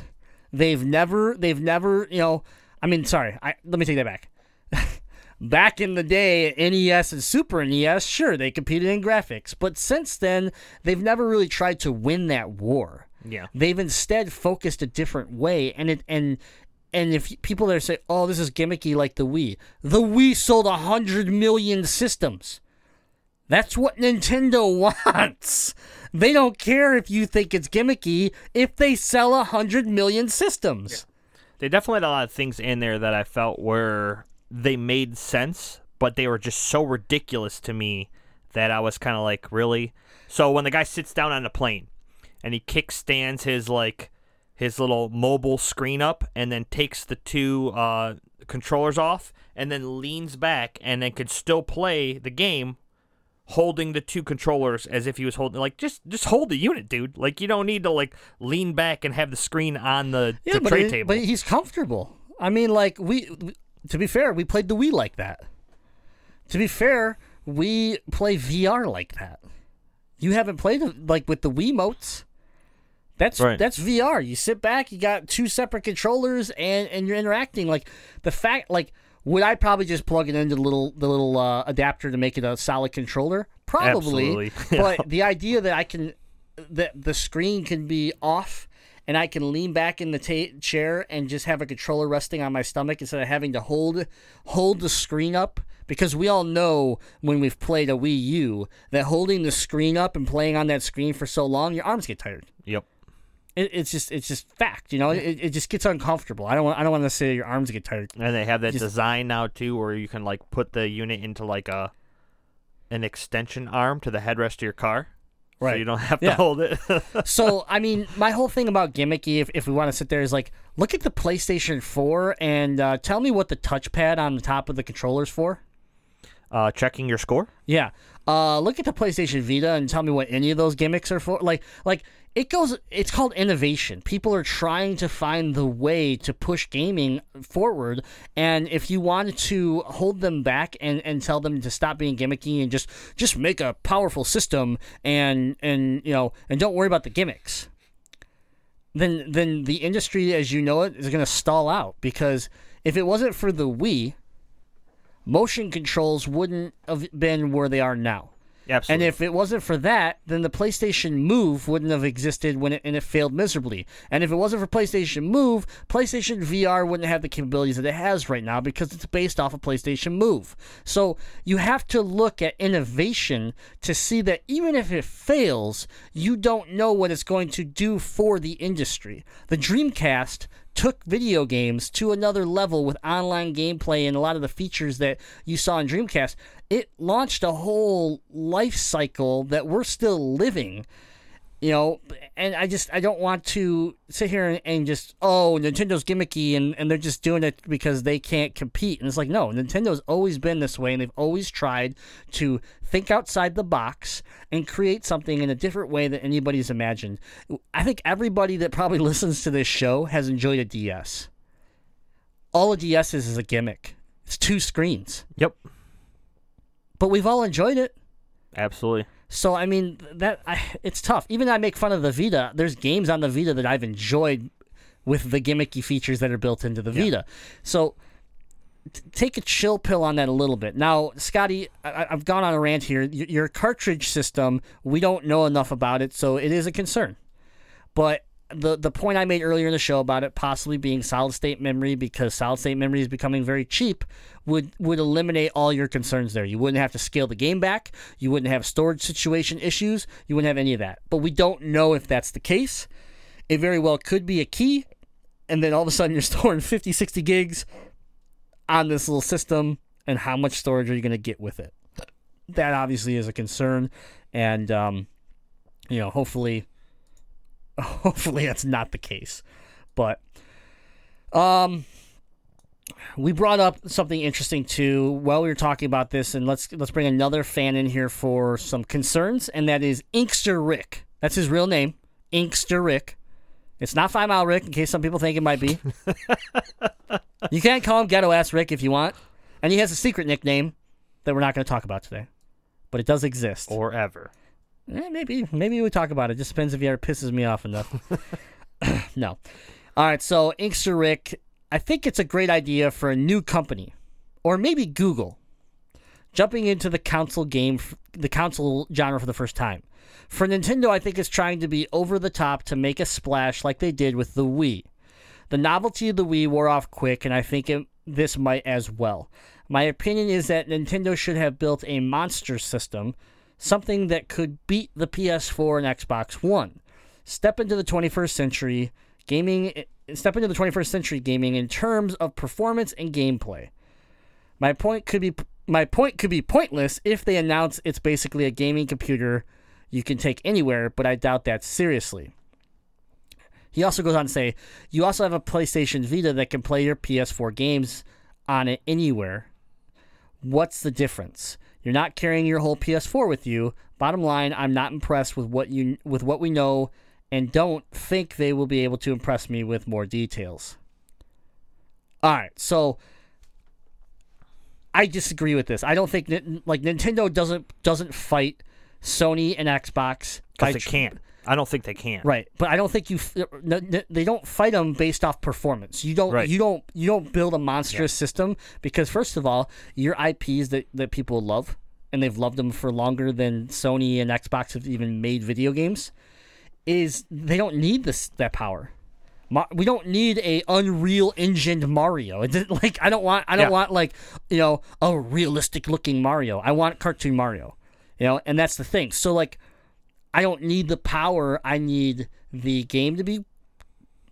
They've never they've never, you know, I mean, sorry. I let me take that back. Back in the day, NES and Super NES, sure, they competed in graphics, but since then, they've never really tried to win that war. Yeah. They've instead focused a different way, and it and and if people there say, "Oh, this is gimmicky like the Wii," the Wii sold a hundred million systems. That's what Nintendo wants. They don't care if you think it's gimmicky if they sell a hundred million systems. They definitely had a lot of things in there that I felt were they made sense, but they were just so ridiculous to me that I was kind of like, really. So when the guy sits down on the plane and he kickstands his like his little mobile screen up and then takes the two uh, controllers off and then leans back and then could still play the game holding the two controllers as if he was holding like just just hold the unit dude like you don't need to like lean back and have the screen on the, Yeah, the tray he- table but he's comfortable. I mean, like we, we- to be fair, we played the Wii like that. To be fair, we play VR like that. You haven't played it like with the Wiimotes. That's Right. that's VR. You sit back, you got two separate controllers, and and you're interacting. Like the fact, like would I probably just plug it into the little the little uh, adapter to make it a solid controller? Probably. Absolutely. but the idea that I can that the screen can be off and I can lean back in the ta- chair and just have a controller resting on my stomach instead of having to hold hold the screen up because we all know when we've played a Wii U that holding the screen up and playing on that screen for so long your arms get tired. Yep. it, it's just it's just fact. You know, it, it just gets uncomfortable. I don't want I don't want to say your arms get tired. And they have that Just- design now too, where you can like put the unit into like a an extension arm to the headrest of your car, so Right. you don't have to Yeah. hold it. so I mean, my whole thing about gimmicky, if, if we want to sit there, is like look at the PlayStation 4 and uh, tell me what the touchpad on the top of the controller's for. uh, checking your score. Yeah. Uh, look at the PlayStation Vita and tell me what any of those gimmicks are for. Like, like it goes. It's called innovation. People are trying to find the way to push gaming forward. And if you wanted to hold them back and, and tell them to stop being gimmicky and just just make a powerful system and and you know and don't worry about the gimmicks, then then the industry as you know it is going to stall out because if it wasn't for the Wii motion controls wouldn't have been where they are now. And if it wasn't for that, then the PlayStation Move wouldn't have existed when it and it failed miserably. And if it wasn't for PlayStation Move, PlayStation VR wouldn't have the capabilities that it has right now because it's based off of PlayStation Move. So you have to look at innovation to see that even if it fails, you don't know what it's going to do for the industry. The Dreamcast took video games to another level with online gameplay and a lot of the features that you saw in Dreamcast. It launched a whole life cycle that we're still living. You know, and I just I don't want to sit here and, and just oh Nintendo's gimmicky and, and they're just doing it because they can't compete. And it's like no, Nintendo's always been this way and they've always tried to think outside the box and create something in a different way than anybody's imagined. I think everybody that probably listens to this show has enjoyed a DS. All a DS is is a gimmick. It's two screens. yep. But we've all enjoyed it. Absolutely. So I mean that I, it's tough. Even I make fun of the Vita. There's games on the Vita that I've enjoyed with the gimmicky features that are built into the Vita. So t- take a chill pill on that a little bit. Now, Scotty, I- I've gone on a rant here. Y- Your cartridge system, we don't know enough about it, so it is a concern. But the the point I made earlier in the show about it possibly being solid state memory because solid state memory is becoming very cheap would would eliminate all your concerns there. You wouldn't have to scale the game back. You wouldn't have storage situation issues. You wouldn't have any of that. But we don't know if that's the case. It very well could be a key and then all of a sudden you're storing 50 60 gigs on this little system and how much storage are you going to get with it? That obviously is a concern and um you know, hopefully hopefully that's not the case. But um we brought up something interesting too while we were talking about this and let's let's bring another fan in here for some concerns and that is Inkster Rick. That's his real name, Inkster Rick. It's not Five Mile Rick in case some people think it might be. you can't call him Ghetto Ass Rick if you want. And he has a secret nickname that we're not going to talk about today. But it does exist. Or ever. Eh, maybe maybe we talk about it. Just depends if he ever pisses me off enough. no. All right, so Inkster Rick, I think it's a great idea for a new company, or maybe Google, jumping into the console game, the console genre for the first time. For Nintendo, I think it's trying to be over the top to make a splash like they did with the Wii. The novelty of the Wii wore off quick, and I think it, this might as well. My opinion is that Nintendo should have built a monster system, something that could beat the PS4 and Xbox One. Step into the 21st century gaming. Step into the 21st century gaming in terms of performance and gameplay. My point could be my point could be pointless if they announce it's basically a gaming computer you can take anywhere, but I doubt that seriously. He also goes on to say, you also have a PlayStation Vita that can play your PS4 games on it anywhere. What's the difference? You're not carrying your whole PS4 with you. Bottom line, I'm not impressed with what you with what we know and don't think they will be able to impress me with more details. All right, so I disagree with this. I don't think like Nintendo doesn't doesn't fight Sony and Xbox Because they tr- can't. I don't think they can. Right, but I don't think you. f- n- n- They don't fight them based off performance. You don't. Right. You don't. You don't build a monstrous system because first of all, your IPs that that people love and they've loved them for longer than Sony and Xbox have even made video games. Is they don't need this that power. We don't need a Unreal Engined Mario. Like I don't want. I don't Yeah. want like you know a realistic looking Mario. I want cartoon Mario. You know, and that's the thing. So like I don't need the power. I need the game to be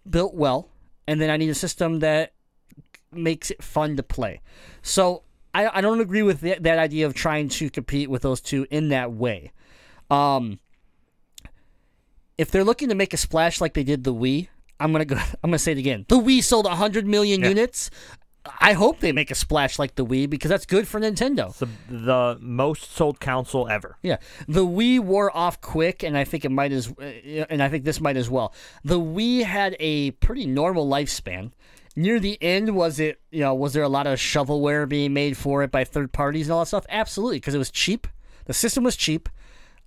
built well, and then I need a system that makes it fun to play. So I, I don't agree with that, that idea of trying to compete with those two in that way. Um, if they're looking to make a splash like they did the Wii, I'm gonna go. I'm gonna say it again. The Wii sold 100 million units. I hope they make a splash like the Wii because that's good for Nintendo. It's the, the most sold console ever. Yeah, the Wii wore off quick, and I think it might as, uh, and I think this might as well. The Wii had a pretty normal lifespan. Near the end, was it you know was there a lot of shovelware being made for it by third parties and all that stuff? Absolutely, because it was cheap. The system was cheap.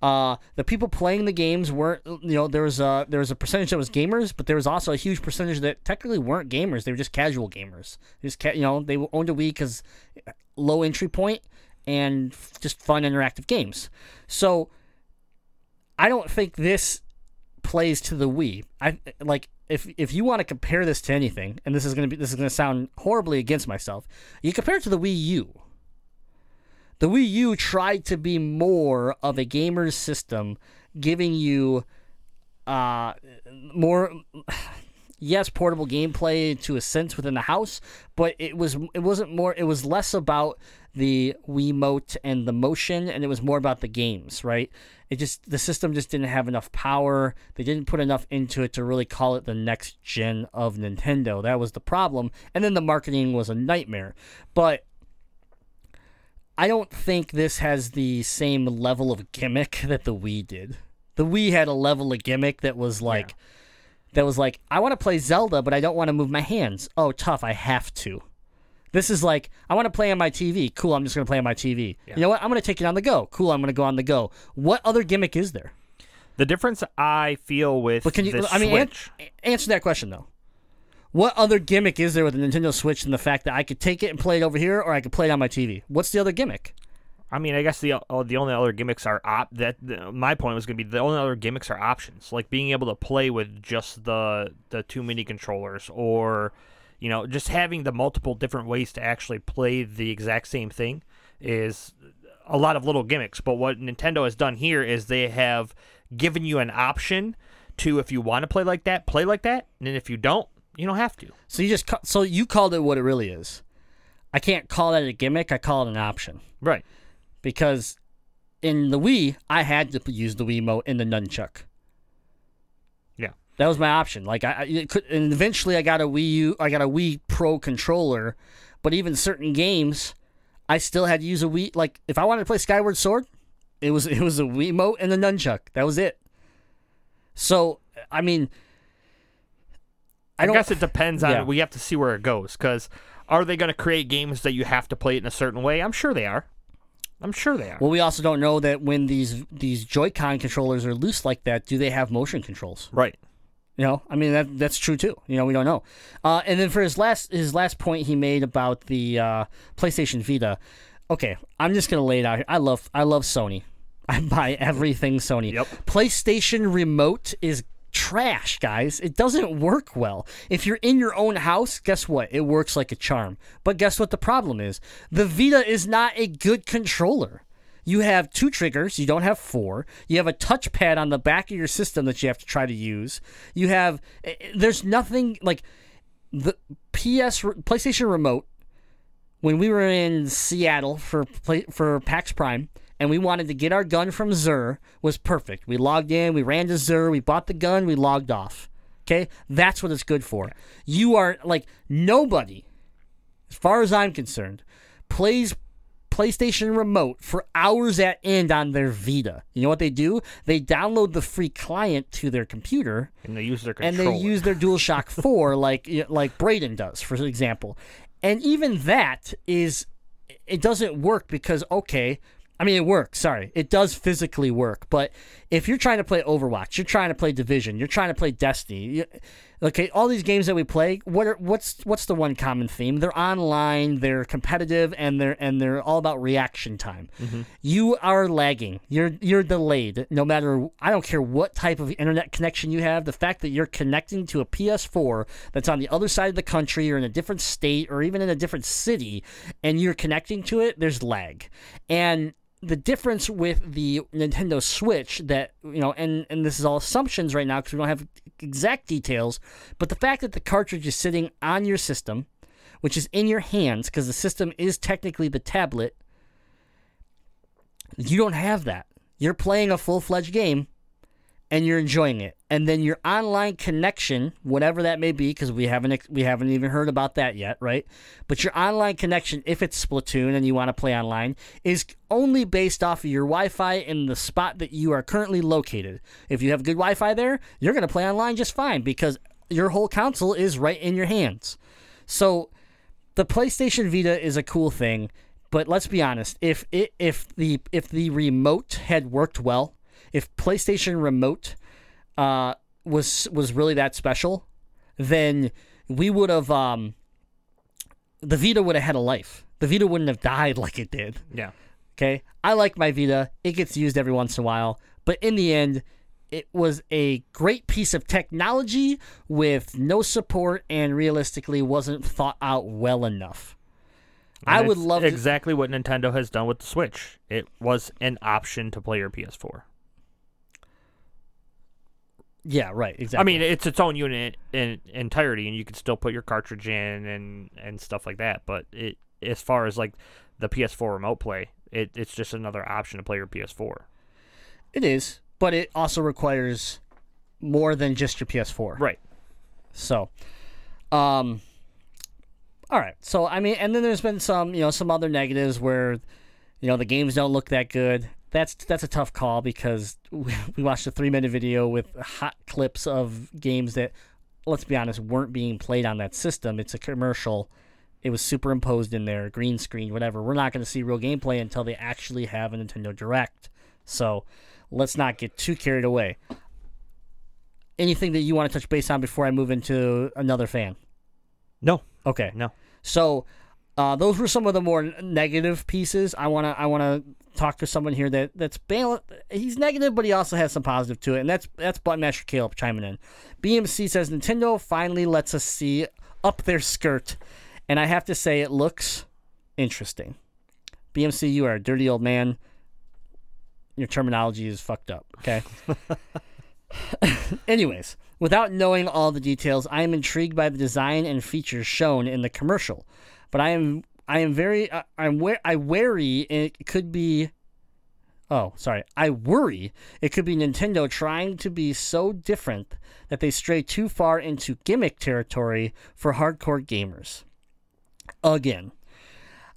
Uh, the people playing the games weren't you know there was a there was a percentage that was gamers, but there was also a huge percentage that technically weren't gamers. They were just casual gamers. Just ca- you know they owned a Wii because low entry point and just fun interactive games. So I don't think this plays to the Wii. I like if if you want to compare this to anything, and this is gonna be this is gonna sound horribly against myself. You compare it to the Wii U. The Wii U tried to be more of a gamer's system, giving you uh more yes portable gameplay to a sense within the house but it was it wasn't more it was less about the Wiimote and the motion and it was more about the games right? It just the system just didn't have enough power. They didn't put enough into it to really call it the next gen of Nintendo. That was the problem. And then the marketing was a nightmare. But I don't think this has the same level of gimmick that the Wii did. The Wii had a level of gimmick that was like that was like I want to play Zelda but I don't want to move my hands. Oh, tough, I have to. This is like I want to play on my TV. Cool, I'm just going to play on my TV. You know what? I'm going to take it on the go. Cool, I'm going to go on the go. What other gimmick is there? The difference I feel with But can you the I mean an- answer that question though. What other gimmick is there with the Nintendo Switch than the fact that I could take it and play it over here or I could play it on my TV? What's the other gimmick? I mean, I guess the uh, the only other gimmicks are op. That my point was going to be the only other gimmicks are options, like being able to play with just the the two mini controllers, or you know, just having the multiple different ways to actually play the exact same thing is a lot of little gimmicks. But what Nintendo has done here is they have given you an option to, if you want to play like that, play like that, and then if you don't, you don't have to. So you just ca- so you called it what it really is. I can't call that a gimmick. I call it an option Right. because in the Wii I had to use the Wii Wiimote in the nunchuck. Yeah. That was my option. Like I, I it could, and eventually I got a Wii U, I got a Wii Pro controller, but even certain games, I still had to use a Wii. Like if I wanted to play Skyward Sword, it was it was a Wiimote and a nunchuck. That was it. So I mean, I I, guess it depends on. Yeah. We have to see where it goes because are they going to create games that you have to play it in a certain way? I'm sure they are. I'm sure they are. Well, we also don't know that when these these Joy-Con controllers are loose like that, do they have motion controls? right. You know, I mean that that's true too. You know, we don't know. Uh, and then for his last his last point he made about the uh, PlayStation Vita. Okay, I'm just gonna lay it out here. I love I love Sony. I buy everything Sony. Yep. PlayStation Remote is trash, guys. It doesn't work well. If you're in your own house, guess what? It works like a charm. But guess what the problem is? The Vita is not a good controller. You have two triggers, you don't have four. You have a touchpad on the back of your system that you have to try to use. You have eh, eh, there's nothing like the PS PlayStation Remote when we were in Seattle for for PAX Prime and we wanted to get our gun from Xur was perfect. We logged in, we ran to Xur, we bought the gun, we logged off. Okay? That's what it's good for. You are like nobody as far as I'm concerned plays PlayStation Remote for hours at end on their Vita. You know what they do? They download the free client to their computer And they use their and they use their DualShock 4 like like Braden does, for example. And even that is it doesn't work because okay, I mean it works, sorry. It does physically work, but if you're trying to play Overwatch, you're trying to play Division, you're trying to play Destiny, you, okay, all these games that we play, what are, what's what's the one common theme? They're online, they're competitive and they're and they're all about reaction time. Mm-hmm. You are lagging. You're you're delayed no matter I don't care what type of internet connection you have. The fact that you're connecting to a PS4 that's on the other side of the country or in a different state or even in a different city and you're connecting to it, there's lag. And the difference with the Nintendo Switch that you know, and and this is all assumptions right now because we don't have exact details, but the fact that the cartridge is sitting on your system, which is in your hands, because the system is technically the tablet, you don't have that. You're playing a full fledged game and you're enjoying it. And then your online connection, whatever that may be, because we haven't we haven't even heard about that yet, right? But your online connection, if it's Splatoon and you want to play online, is only based off of your Wi-Fi in the spot that you are currently located. If you have good Wi-Fi there, you're going to play online just fine because your whole console is right in your hands. So the PlayStation Vita is a cool thing, but let's be honest, if it if the if the remote had worked well, if PlayStation Remote uh, was was really that special, then we would have um, the Vita would have had a life. The Vita wouldn't have died like it did. Yeah. Okay, I like my Vita. It gets used every once in a while, but in the end, it was a great piece of technology with no support and realistically wasn't thought out well enough. I would love to, exactly what Nintendo has done with the Switch. It was an option to play your PS4. Yeah, right, exactly. I mean, it's its own unit in entirety, and you can still put your cartridge in and and stuff like that. But it, as far as like the PS4 remote play, it, it's just another option to play your PS4. it is, but it also requires more than just your PS4. Right. So, um, all right. So I mean, and then there's been some, you know, some other negatives where, you know, the games don't look that good. That's that's a tough call because we we watched a three minute video with hot clips of games that, let's be honest, weren't being played on that system. It's a commercial. It was superimposed in there, green screen, whatever. We're not going to see real gameplay until they actually have a Nintendo Direct. So, let's not get too carried away. Anything that you want to touch base on before I move into another fan? No. Okay. No. So, uh, those were some of the more negative pieces. I wanna I wanna talk to someone here that that's bal- he's negative, but he also has some positive to it, and that's that's Buttmaster Caleb chiming in. BMC says Nintendo finally lets us see up their skirt, and I have to say it looks interesting. BMC, you are a dirty old man. Your terminology is fucked up. Okay. Anyways, without knowing all the details, I am intrigued by the design and features shown in the commercial. But I am I am very uh, I'm where I worry it could be Oh, sorry. I worry it could be Nintendo trying to be so different that they stray too far into gimmick territory for hardcore gamers. Again,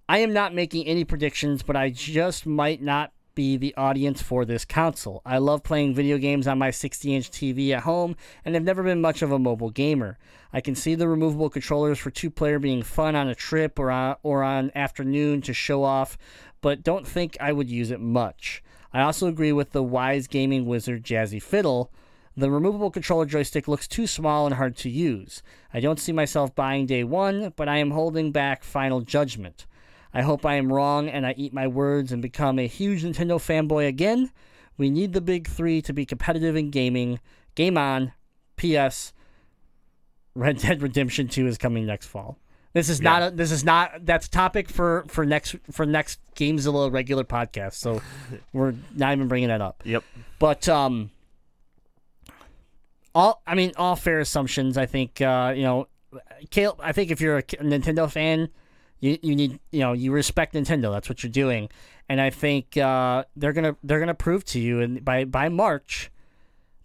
I am not making any predictions, but I just might not be the audience for this console. I love playing video games on my 60 inch TV at home and have never been much of a mobile gamer. I can see the removable controllers for two player being fun on a trip or on, or on afternoon to show off, but don't think I would use it much. I also agree with the wise gaming wizard Jazzy Fiddle. The removable controller joystick looks too small and hard to use. I don't see myself buying day one, but I am holding back final judgment. I hope I am wrong and I eat my words and become a huge Nintendo fanboy again. We need the big three to be competitive in gaming. Game on. P.S. Red Dead Redemption 2 is coming next fall. This is not a, this is not that's topic for for next for next Gamezilla regular podcast. So we're not even bringing that up. Yep. But um, all I mean, all fair assumptions. I think uh, you know, Caleb. I think if you're a Nintendo fan, you you need you know you respect Nintendo. That's what you're doing, and I think uh, they're gonna they're gonna prove to you and by by March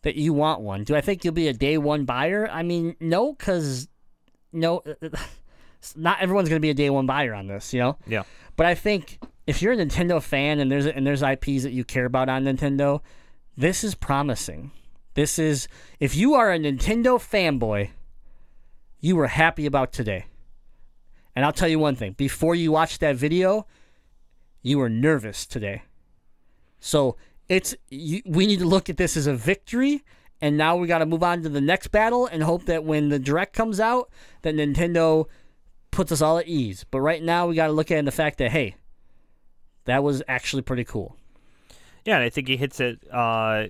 that you want one. Do I think you'll be a day one buyer? I mean, no, because no, not everyone's gonna be a day one buyer on this. You know. Yeah. But I think if you're a Nintendo fan and there's and there's IPs that you care about on Nintendo, this is promising. This is if you are a Nintendo fanboy, you were happy about today. And I'll tell you one thing, before you watched that video, you were nervous today. So, it's you, we need to look at this as a victory and now we got to move on to the next battle and hope that when the direct comes out that Nintendo puts us all at ease. But right now, we got to look at the fact that hey, that was actually pretty cool. Yeah, and I think he hits it uh,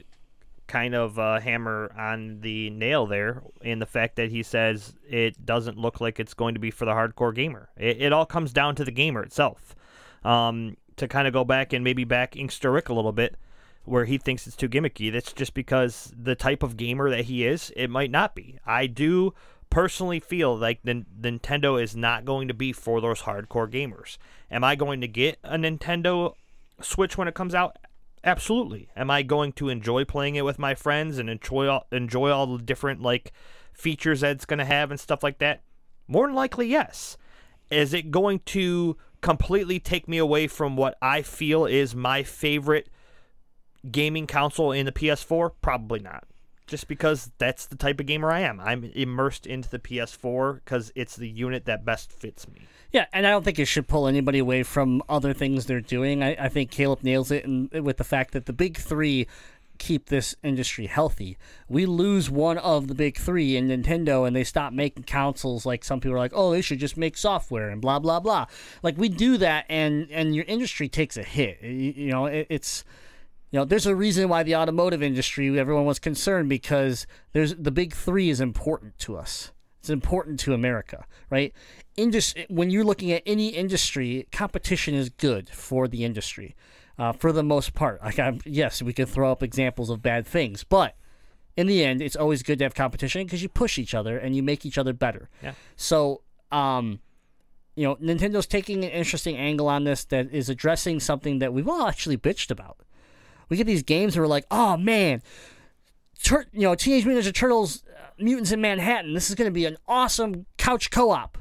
kind of uh, hammer on the nail there in the fact that he says it doesn't look like it's going to be for the hardcore gamer. It, it all comes down to the gamer itself. Um, to kind of go back and maybe back Inkster Rick a little bit, where he thinks it's too gimmicky. That's just because the type of gamer that he is, it might not be. I do personally feel like the Nintendo is not going to be for those hardcore gamers. Am I going to get a Nintendo Switch when it comes out? Absolutely. Am I going to enjoy playing it with my friends and enjoy all, enjoy all the different like features that it's going to have and stuff like that? More than likely, yes. Is it going to completely take me away from what I feel is my favorite gaming console in the PS4? Probably not. Just because that's the type of gamer I am. I'm immersed into the PS4 because it's the unit that best fits me. Yeah, and I don't think it should pull anybody away from other things they're doing. I, I think Caleb nails it in, with the fact that the big three keep this industry healthy. We lose one of the big three in Nintendo and they stop making consoles like some people are like, oh, they should just make software and blah, blah, blah. Like we do that and, and your industry takes a hit. You, you know, it, it's, you know, there's a reason why the automotive industry, everyone was concerned because there's the big three is important to us. It's important to America, right? Indus- when you're looking at any industry, competition is good for the industry, uh, for the most part. Like, I'm, yes, we can throw up examples of bad things, but in the end, it's always good to have competition because you push each other and you make each other better. Yeah. So, um, you know, Nintendo's taking an interesting angle on this that is addressing something that we've all actually bitched about. We get these games and we're like, oh man, Tur- you know, Teenage Mutant Ninja Turtles, uh, Mutants in Manhattan. This is going to be an awesome couch co-op.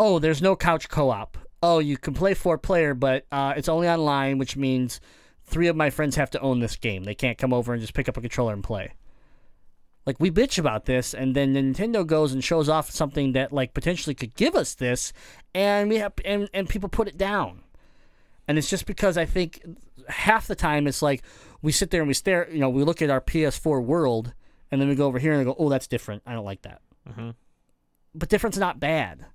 Oh, there's no couch co-op. Oh, you can play four player, but uh, it's only online, which means three of my friends have to own this game. They can't come over and just pick up a controller and play. Like we bitch about this, and then Nintendo goes and shows off something that like potentially could give us this, and we have and, and people put it down. And it's just because I think half the time it's like we sit there and we stare, you know, we look at our PS4 world, and then we go over here and go, oh, that's different. I don't like that. Mhm. But different's not bad.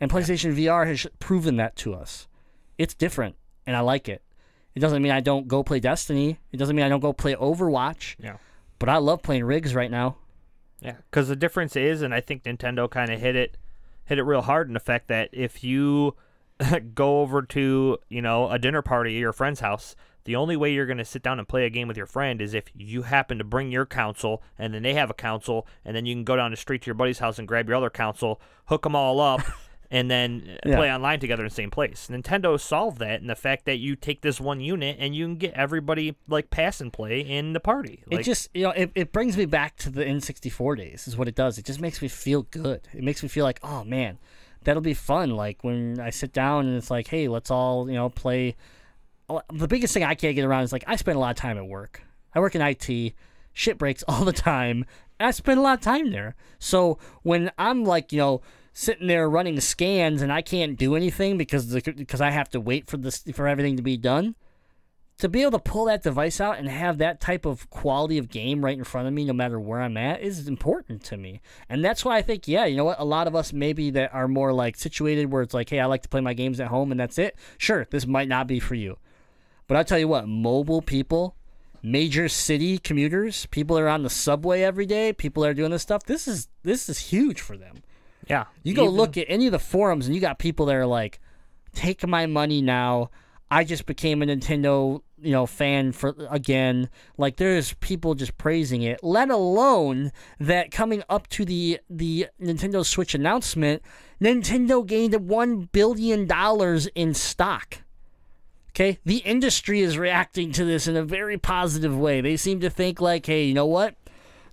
And PlayStation VR has proven that to us. It's different, and I like it. It doesn't mean I don't go play Destiny. It doesn't mean I don't go play Overwatch. Yeah. But I love playing rigs right now. Yeah, because the difference is, and I think Nintendo kind of hit it, hit it real hard in the fact that if you go over to you know a dinner party at your friend's house, the only way you're going to sit down and play a game with your friend is if you happen to bring your console, and then they have a console, and then you can go down the street to your buddy's house and grab your other console, hook them all up. And then uh, Yeah. play online together in the same place. Nintendo solved that in the fact that you take this one unit and you can get everybody like pass and play in the party. Like, it just you know it, it brings me back to the N64 days is what it does. It just makes me feel good. It makes me feel like oh man, that'll be fun. Like when I sit down and it's like hey let's all you know play. The biggest thing I can't get around is like I spend a lot of time at work. I work in IT. Shit breaks all the time. And I spend a lot of time there. So when I'm like you know sitting there running scans and I can't do anything because the, because I have to wait for this for everything to be done to be able to pull that device out and have that type of quality of game right in front of me, no matter where I'm at, is important to me. And that's why I think, yeah, you know what? A lot of us maybe that are more like situated where it's like, hey, I like to play my games at home and that's it. Sure, this might not be for you. But I'll tell you what, mobile people, major city commuters, people are on the subway every day, people are doing this stuff, this is this is huge for them. Yeah, You go even- look at any of the forums, and you got people that are like, "Take my money now." I just became a Nintendo, you know, fan for again. Like there's people just praising it. Let alone that coming up to the the Nintendo Switch announcement, Nintendo gained one billion dollars in stock. Okay, the industry is reacting to this in a very positive way. They seem to think like, hey, you know what?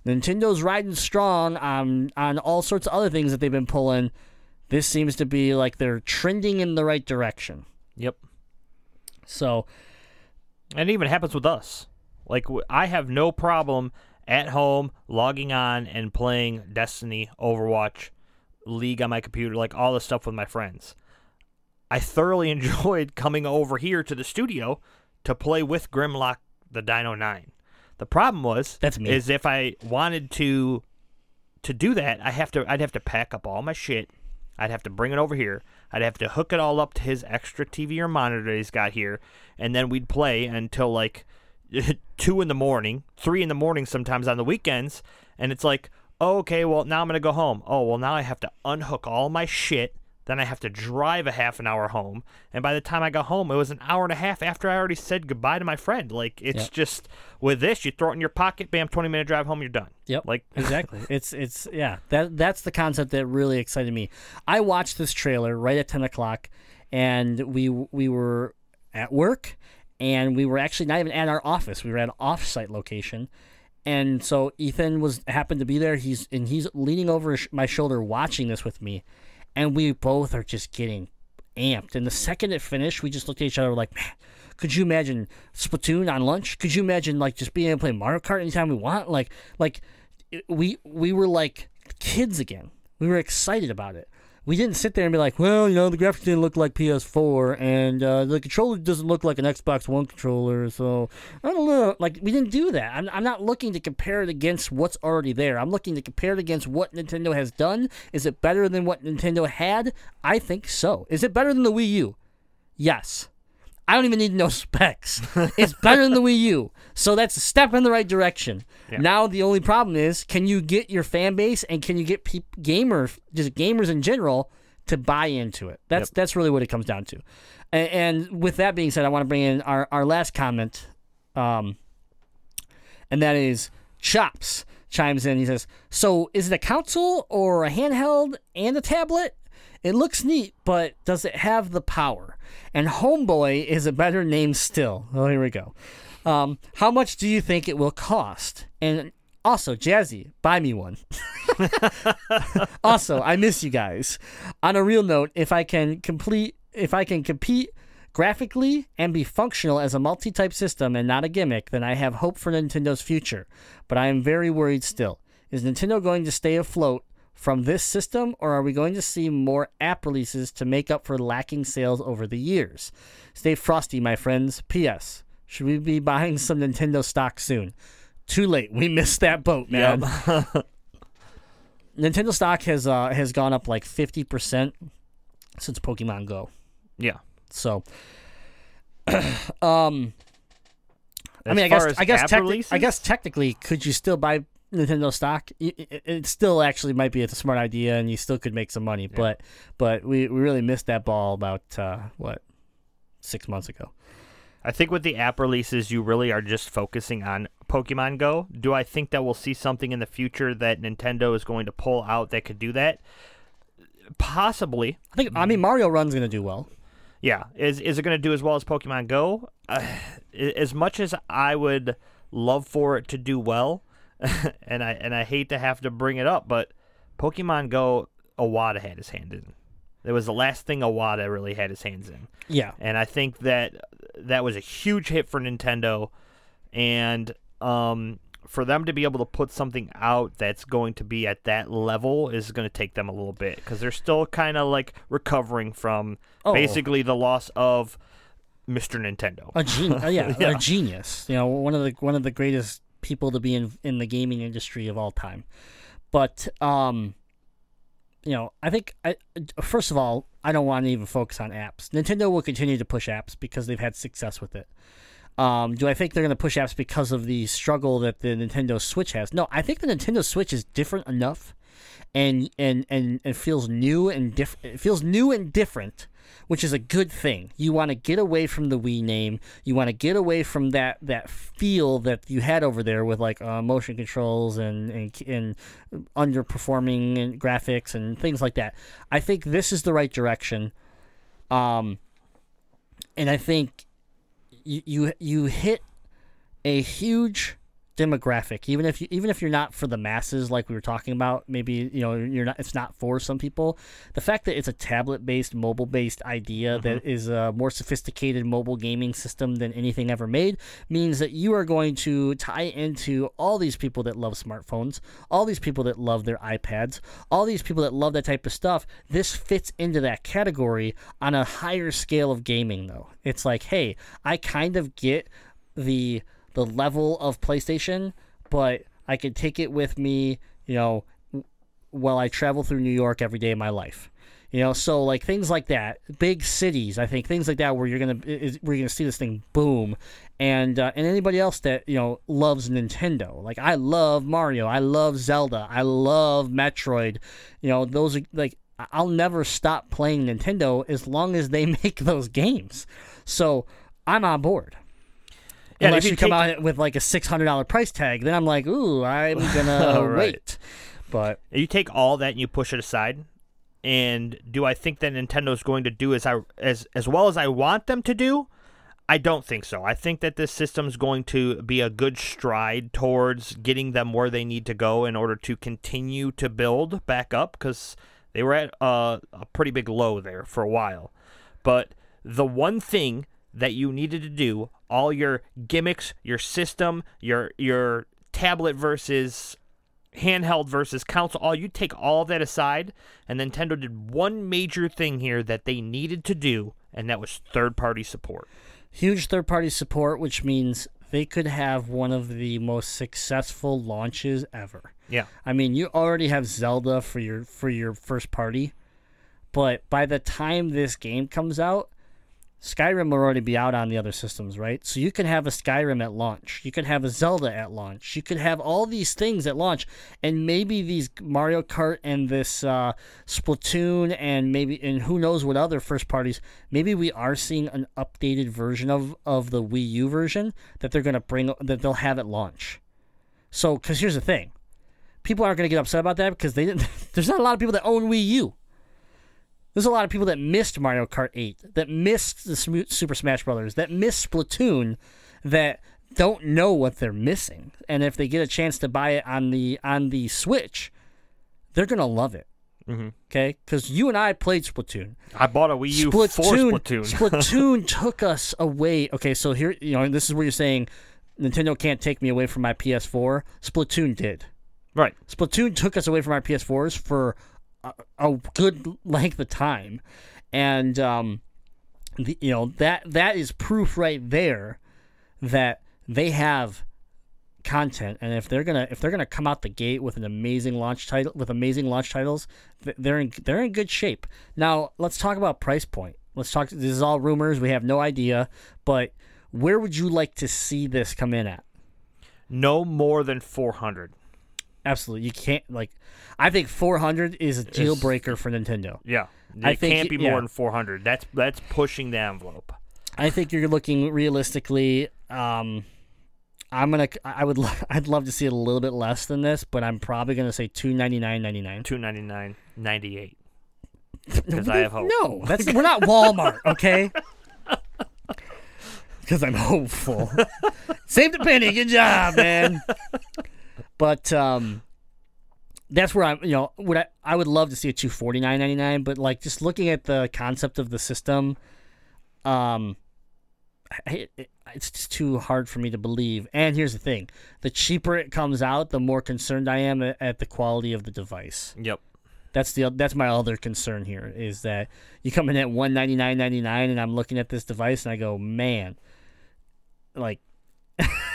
Nintendo's riding strong on on all sorts of other things that they've been pulling. This seems to be like they're trending in the right direction. Yep. So, and it even happens with us. Like I have no problem at home logging on and playing Destiny, Overwatch, League on my computer, like all the stuff with my friends. I thoroughly enjoyed coming over here to the studio to play with Grimlock the Dino 9. The problem was That's me. is if I wanted to to do that, I have to I'd have to pack up all my shit. I'd have to bring it over here. I'd have to hook it all up to his extra TV or monitor he's got here, and then we'd play until like two in the morning, three in the morning sometimes on the weekends. And it's like, oh, okay, well now I'm gonna go home. Oh, well now I have to unhook all my shit, Then I have to drive a half an hour home, and by the time I got home, it was an hour and a half after I already said goodbye to my friend. Like it's Yep. just with this, you throw it in your pocket, bam, twenty minute drive home, you're done. Yep. Like exactly. It's it's yeah. That that's the concept that really excited me. I watched this trailer right at ten o'clock, and we we were at work, and we were actually not even at our office. We were at an off-site location, and so Ethan was happened to be there. He's and he's leaning over my shoulder watching this with me, and we both are just getting amped. And the second it finished, we just looked at each other like, man. Could you imagine Splatoon on lunch? Could you imagine like just being able to play Mario Kart anytime we want? Like, like we we were like kids again. We were excited about it. We didn't sit there and be like, well, you know, the graphics didn't look like PS4, and uh, the controller doesn't look like an Xbox One controller, so I don't know. Like, we didn't do that. I'm, I'm not looking to compare it against what's already there. I'm looking to compare it against what Nintendo has done. Is it better than what Nintendo had? I think so. Is it better than the Wii U? Yes. I don't even need no specs. it's better than the Wii U. So that's a step in the right direction. Now the only problem is can you get your fan base and can you get peop gamer just gamers in general to buy into it? That's that's really what it comes down to. And, and with that being said, I want to bring in our, our last comment um and that is Chops chimes in. He says, "So is it a console or a handheld and a tablet? It looks neat, but does it have the power?" And Homeboy is a better name still. Oh, here we go. Um, how much do you think it will cost? And also, Jazzy, buy me one. also, I miss you guys. On a real note, if I can complete, if I can compete graphically and be functional as a multi-type system and not a gimmick, then I have hope for Nintendo's future. But I am very worried still. Is Nintendo going to stay afloat from this system, or are we going to see more app releases to make up for lacking sales over the years? Stay frosty, my friends. P.S. Should we be buying some Nintendo stock soon? Too late. We missed that boat, man. Nintendo stock has uh, has gone up like fifty percent since Pokemon Go. yeah. So, um, I mean, I guess I guess techni- I guess technically, could you still buy Nintendo stock? It, still actually might be a smart idea, and you still could make some money. But but we, we really missed that ball about uh, what six months ago. I think with the app releases, you really are just focusing on Pokemon Go. Do I think that we'll see something in the future that Nintendo is going to pull out that could do that? Possibly. I think I mean Mario Run's gonna do well. Yeah. Is is it going to do as well as Pokemon Go? Uh, as much as I would love for it to do well, and I and I hate to have to bring it up, but Pokemon Go, Iwata had his hand in. It was the last thing Iwata really had his hands in. Yeah, and I think that that was a huge hit for Nintendo, and um, for them to be able to put something out that's going to be at that level is going to take them a little bit because they're still kind of like recovering from Oh. basically the loss of Mr. Nintendo. a gen- uh, yeah, Yeah. a genius. You know, one of the one of the greatest people to be in in the gaming industry of all time. But um, you know, I think I first of all, I don't want to even focus on apps. Nintendo will continue to push apps because they've had success with it. Um, do I think they're going to push apps because of the struggle that the Nintendo Switch has? No, I think the Nintendo Switch is different enough, and and and it feels new and different. It feels new and different, which is a good thing. You want to get away from the Wii name. You want to get away from that that feel that you had over there with like uh, motion controls and and, and underperforming graphics and things like that. I think this is the right direction. Um, and I think you you, you hit a huge demographic even if you even if you're not for the masses like we were talking about maybe you know you're not it's not for some people the fact that it's a tablet based mobile based idea that mm-hmm. is a more sophisticated mobile gaming system than anything ever made means that you are going to tie into all these people that love smartphones all these people that love their iPads all these people that love that type of stuff. This fits into that category on a higher scale of gaming though. It's like hey I kind of get the the level of PlayStation, but I can take it with me, you know, while I travel through New York every day of my life. You know, so like things like that, big cities, I think things like that where you're gonna you're gonna see this thing boom, and uh, and anybody else that you know loves Nintendo, like I love Mario, I love Zelda, I love Metroid, you know those are like I'll never stop playing Nintendo as long as they make those games. So I'm on board. Yeah, Unless if you, you come out with like a six hundred dollar price tag, then I'm like, ooh, I'm gonna Right. wait. But You take all that and you push it aside. And do I think that Nintendo's going to do as I as as well as I want them to do? I don't think so. I think that this system's going to be a good stride towards getting them where they need to go in order to continue to build back up because they were at a, a pretty big low there for a while. But the one thing that you needed to do, all your gimmicks, your system, your your tablet versus handheld versus console, all you take all that aside, and Nintendo did one major thing here that they needed to do, and that was third party support. huge third party support, which means they could have one of the most successful launches ever. Yeah. I mean, you already have Zelda for your for your first party, but by the time this game comes out, Skyrim will already be out on the other systems, right? So you can have a Skyrim at launch. You can have a Zelda at launch. You could have all these things at launch, and maybe these Mario Kart and this uh, Splatoon and maybe and who knows what other first parties. Maybe we are seeing an updated version of of the Wii U version that they're gonna bring that they'll have at launch. So, because here's the thing, people aren't gonna get upset about that because they didn't. There's not a lot of people that own Wii U. There's a lot of people that missed Mario Kart 8, that missed the Sm- Super Smash Brothers, that missed Splatoon, that don't know what they're missing. And if they get a chance to buy it on the on the Switch, they're gonna love it. Mm-hmm. Okay, because you and I played Splatoon. I bought a Wii U for Splatoon. Splatoon took us away. Okay, so here you know this is where you're saying Nintendo can't take me away from my PS4. Splatoon did. right. Splatoon took us away from our PS4s for a, good length of time, and um, the, you know that that is proof right there that they have content, and if they're gonna if they're gonna come out the gate with an amazing launch title with amazing launch titles, they're in they're in good shape. Now let's talk about price point. Let's talk. This is all rumors. We have no idea, but where would you like to see this come in at? No more than 400. Absolutely, you can't like. I think 400 is a deal breaker for Nintendo. Yeah. It I think can't be yeah. more than 400. That's that's pushing the envelope. I think you're looking realistically. Um, I'm gonna. I would. lo- I'd love to see it a little bit less than this, but I'm probably gonna say 299.99. 299.98. Because I have hope. No, that's we're not Walmart, okay? Because I'm hopeful. Save the penny. Good job, man. But um, that's where I'm. You know, would I? I would love to see a two forty nine ninety nine. But like, just looking at the concept of the system, um, I, it, it's just too hard for me to believe. And here's the thing: the cheaper it comes out, the more concerned I am at, at the quality of the device. Yep. That's the that's my other concern here is that you come in at one ninety nine ninety nine, and I'm looking at this device and I go, man, like,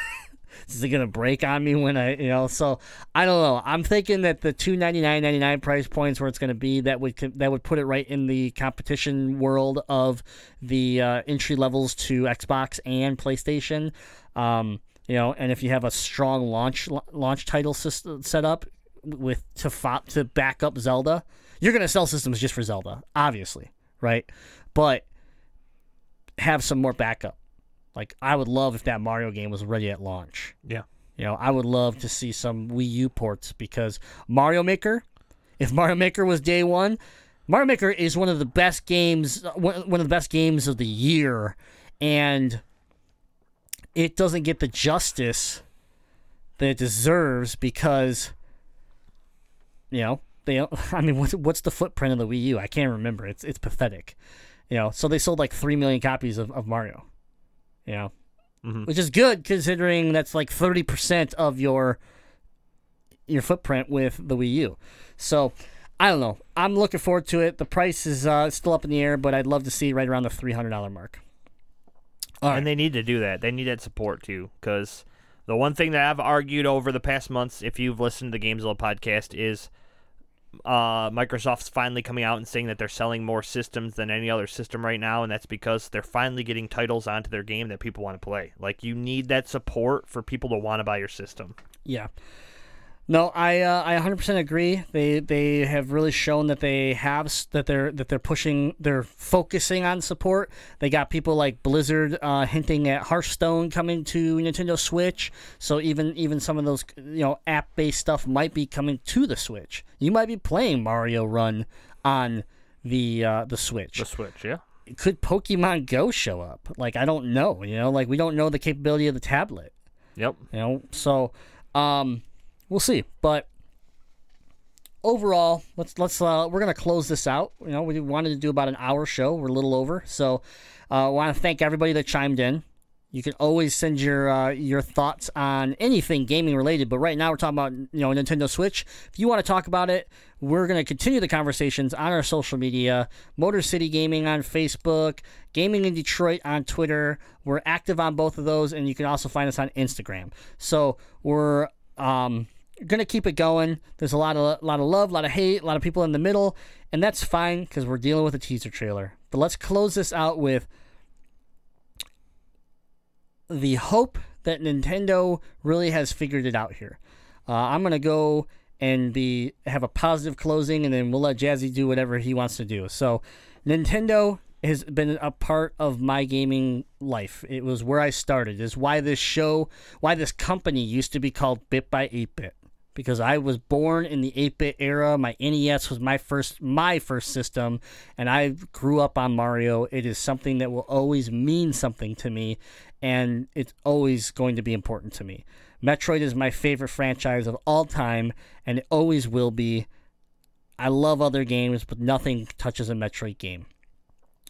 is it gonna break on me when I you know? So I don't know. I'm thinking that the two ninety nine ninety nine price points where it's gonna be that would that would put it right in the competition world of the uh, entry levels to Xbox and PlayStation. Um, you know, and if you have a strong launch launch title system set up with to fo- to back up Zelda, you're gonna sell systems just for Zelda, obviously, right? But have some more backup. Like I would love if that Mario game was ready at launch. Yeah. You know, I would love to see some Wii U ports because Mario Maker, if Mario Maker was day one, Mario Maker is one of the best games, uh, one one of the best games of the year, and it doesn't get the justice that it deserves because, you know, they. don't- I mean, what's what's the footprint of the Wii U? I can't remember. It's it's pathetic. You know, so they sold like three million copies of, of Mario. You know, which is good considering that's like thirty percent of your your footprint with the Wii U. So I don't know. I'm looking forward to it. The price is uh, still up in the air, but I'd love to see right around the three hundred dollar mark. All right. And they need to do that. They need that support too, because the one thing that I've argued over the past months, if you've listened to the Gamezilla podcast, is uh, Microsoft's finally coming out and saying that they're selling more systems than any other system right now, and that's because they're finally getting titles onto their game that people want to play. Like you need that support for people to want to buy your system. Yeah. No, I uh, I 100% agree. They they have really shown that they have that they're that they're pushing they're focusing on support. They got people like Blizzard uh, hinting at Hearthstone coming to Nintendo Switch. So even even some of those you know app based stuff might be coming to the Switch. You might be playing Mario Run on the uh, the Switch The Switch, yeah. could Pokemon Go show up? Like I don't know, you know, like we don't know the capability of the tablet, Yep. you know. So, um, we'll see. But overall, let's let's uh, we're gonna close this out. You know, we wanted to do about an hour show. We're a little over, so uh, I want to thank everybody that chimed in. You can always send your uh, your thoughts on anything gaming related, but right now we're talking about you know Nintendo Switch. If you want to talk about it, we're going to continue the conversations on our social media: Motor City Gaming on Facebook, Gaming in Detroit on Twitter. We're active on both of those, and you can also find us on Instagram. So we're um, gonna keep it going. There's a lot of a lot of love, a lot of hate, a lot of people in the middle, and that's fine because we're dealing with a teaser trailer. But let's close this out with the hope that Nintendo really has figured it out here. Uh, I'm gonna go and be have a positive closing, and then we'll let Jazzy do whatever he wants to do. So, Nintendo has been a part of my gaming life. It was where I started. Is why this show, why this company used to be called Bit by 8-Bit because I was born in the 8-bit era. My NES was my first my first system and I grew up on Mario. It is something that will always mean something to me and it's always going to be important to me. Metroid is my favorite franchise of all time and it always will be. I love other games, but nothing touches a Metroid game.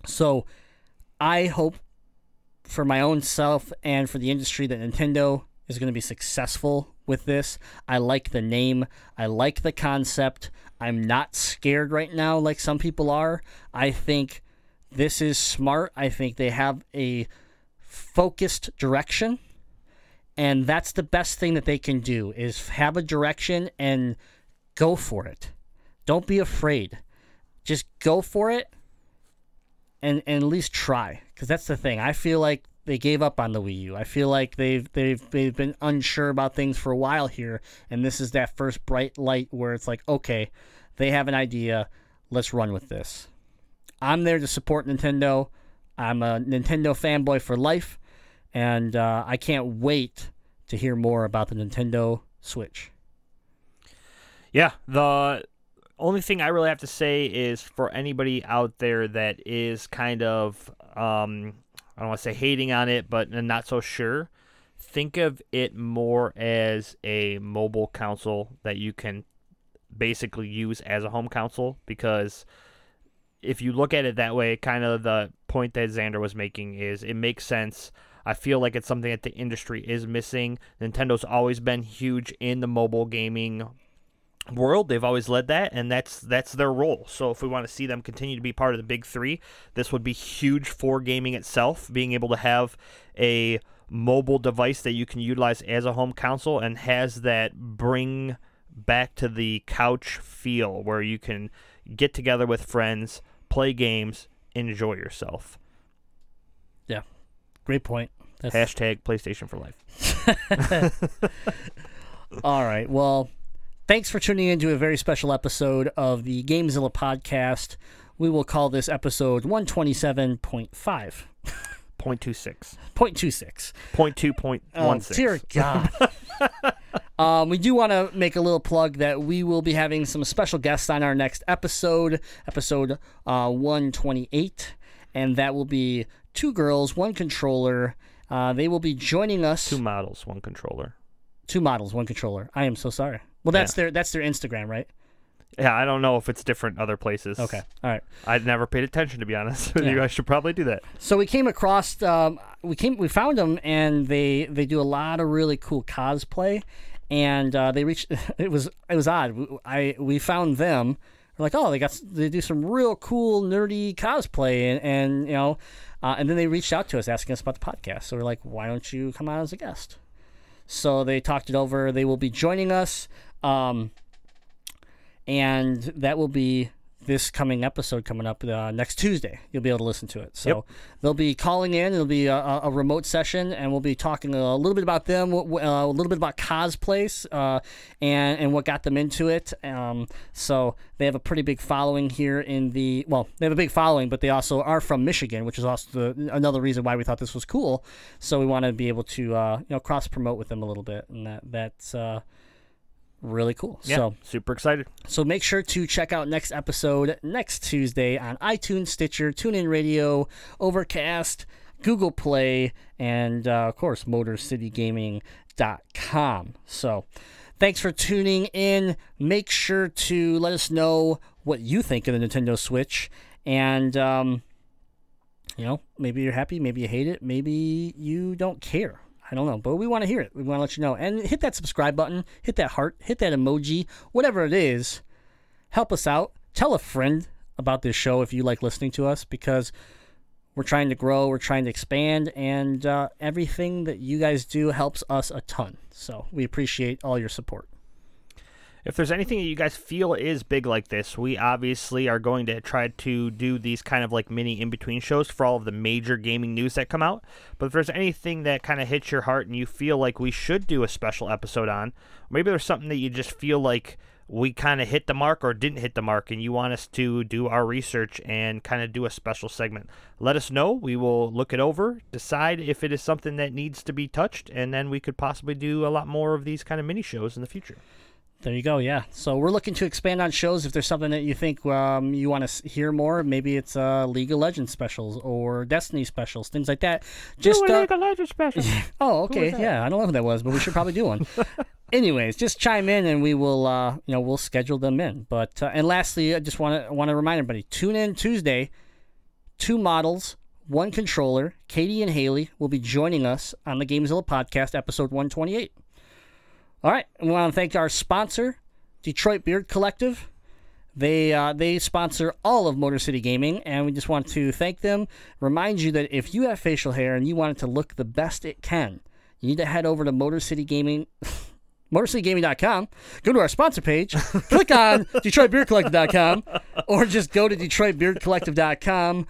So, I hope for my own self and for the industry that Nintendo is going to be successful with this. I like the name, I like the concept. I'm not scared right now like some people are. I think this is smart. I think they have a focused direction and that's the best thing that they can do is have a direction and go for it. Don't be afraid. Just go for it and and at least try because that's the thing. I feel like they gave up on the Wii U. I feel like they've they've they've been unsure about things for a while here, and this is that first bright light where it's like, okay, they have an idea, let's run with this. I'm there to support Nintendo. I'm a Nintendo fanboy for life, and uh, I can't wait to hear more about the Nintendo Switch. Yeah, the only thing I really have to say is for anybody out there that is kind of um, I don't want to say hating on it, but I'm not so sure. Think of it more as a mobile console that you can basically use as a home console because if you look at it that way, kind of the point that Xander was making is it makes sense. I feel like it's something that the industry is missing. Nintendo's always been huge in the mobile gaming world. They've always led that, and that's that's their role. So if we want to see them continue to be part of the big three, this would be huge for gaming itself. Being able to have a mobile device that you can utilize as a home console and has that bring back to the couch feel where you can get together with friends, play games, enjoy yourself. Yeah, great point. That's, Hashtag PlayStation for life. All right. Well, thanks for tuning in to a very special episode of the Gamezilla podcast. We will call this episode 127.5. 0.26. 0.26. 0.2.16. Oh, dear God. um, we do want to make a little plug that we will be having some special guests on our next episode, episode uh, 128, and that will be two girls, one controller. Uh, they will be joining us. Two models, one controller. Two models, one controller. I am so sorry. Well, that's their that's their Instagram, right? Yeah, I don't know if it's different other places. Okay, all right. I'd never paid attention to be honest with you. Yeah. I should probably do that. So we came across, um, we came, we found them, and they they do a lot of really cool cosplay, and uh, they reached. It was it was odd. We- I we found them. We're like, oh, they got they do some real cool nerdy cosplay, and, and you know, uh, and then they reached out to us asking us about the podcast. So we're like, why don't you come on as a guest? So they talked it over. They will be joining us, um, and that will be this coming episode coming up uh, next Tuesday. You'll be able to listen to it. So Yep. they'll be calling in. It'll be a, a, remote session, and we'll be talking a little bit about them, uh, a little bit about cosplays, uh, and and what got them into it. Um, so they have a pretty big following here in the well, they have a big following, but they also are from Michigan, which is also the, another reason why we thought this was cool. So we want to be able to uh, you know cross promote with them a little bit, and that that's. Really cool. Yeah, So super excited. so make sure to check out next episode next Tuesday on iTunes, Stitcher, TuneIn Radio, Overcast, Google Play, and uh, of course MotorCityGaming.com. So thanks for tuning in. Make sure to let us know what you think of the Nintendo Switch, and um, you know maybe you're happy, maybe you hate it, maybe you don't care. I don't know, but we want to hear it. We want to let you know. And hit that subscribe button, hit that heart, hit that emoji, whatever it is. Help us out. Tell a friend about this show if you like listening to us because we're trying to grow, we're trying to expand, and uh, everything that you guys do helps us a ton. So we appreciate all your support. If there's anything that you guys feel is big like this, we obviously are going to try to do these kind of like mini in between shows for all of the major gaming news that come out. But if there's anything that kind of hits your heart and you feel like we should do a special episode on, maybe there's something that you just feel like we kind of hit the mark or didn't hit the mark and you want us to do our research and kind of do a special segment, let us know. We will look it over, decide if it is something that needs to be touched, and then we could possibly do a lot more of these kind of mini shows in the future. There you go. Yeah. So we're looking to expand on shows. If there's something that you think um, you want to hear more, maybe it's uh, League of Legends specials or Destiny specials, things like that. Just do a uh, special. oh, okay. Yeah, I don't know who that was, but we should probably do one. Anyways, just chime in and we will, uh, you know, we'll schedule them in. But uh, and lastly, I just want to want to remind everybody: tune in Tuesday. Two models, one controller. Katie and Haley will be joining us on the Gamezilla podcast, episode 128. All right, we want to thank our sponsor, Detroit Beard Collective. They uh, they sponsor all of Motor City Gaming, and we just want to thank them. Remind you that if you have facial hair and you want it to look the best it can, you need to head over to Motor City Gaming. MotorCityGaming.com. Go to our sponsor page, click on DetroitBeardCollective.com, or just go to DetroitBeardCollective.com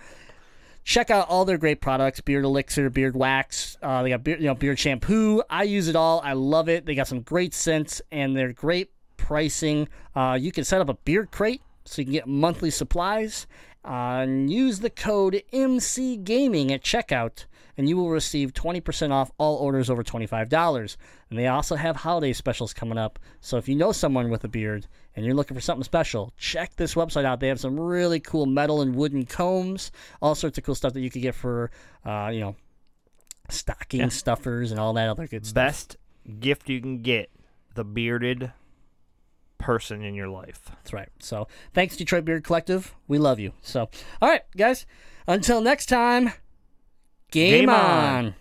check out all their great products beard elixir beard wax uh, they got beard, you know, beard shampoo. I use it all. I love it. They got some great scents and they're great pricing. Uh, you can set up a beard crate so you can get monthly supplies uh, and use the code mc gaming at checkout and you will receive 20% off all orders over $25 and they also have holiday specials coming up so if you know someone with a beard and you're looking for something special, check this website out. They have some really cool metal and wooden combs, all sorts of cool stuff that you could get for, uh, you know, stocking stuffers and all that other good stuff. Best gift you can get the bearded person in your life. That's right. So thanks, Detroit Beard Collective. We love you. So, all right, guys, until next time, game, Game on. on.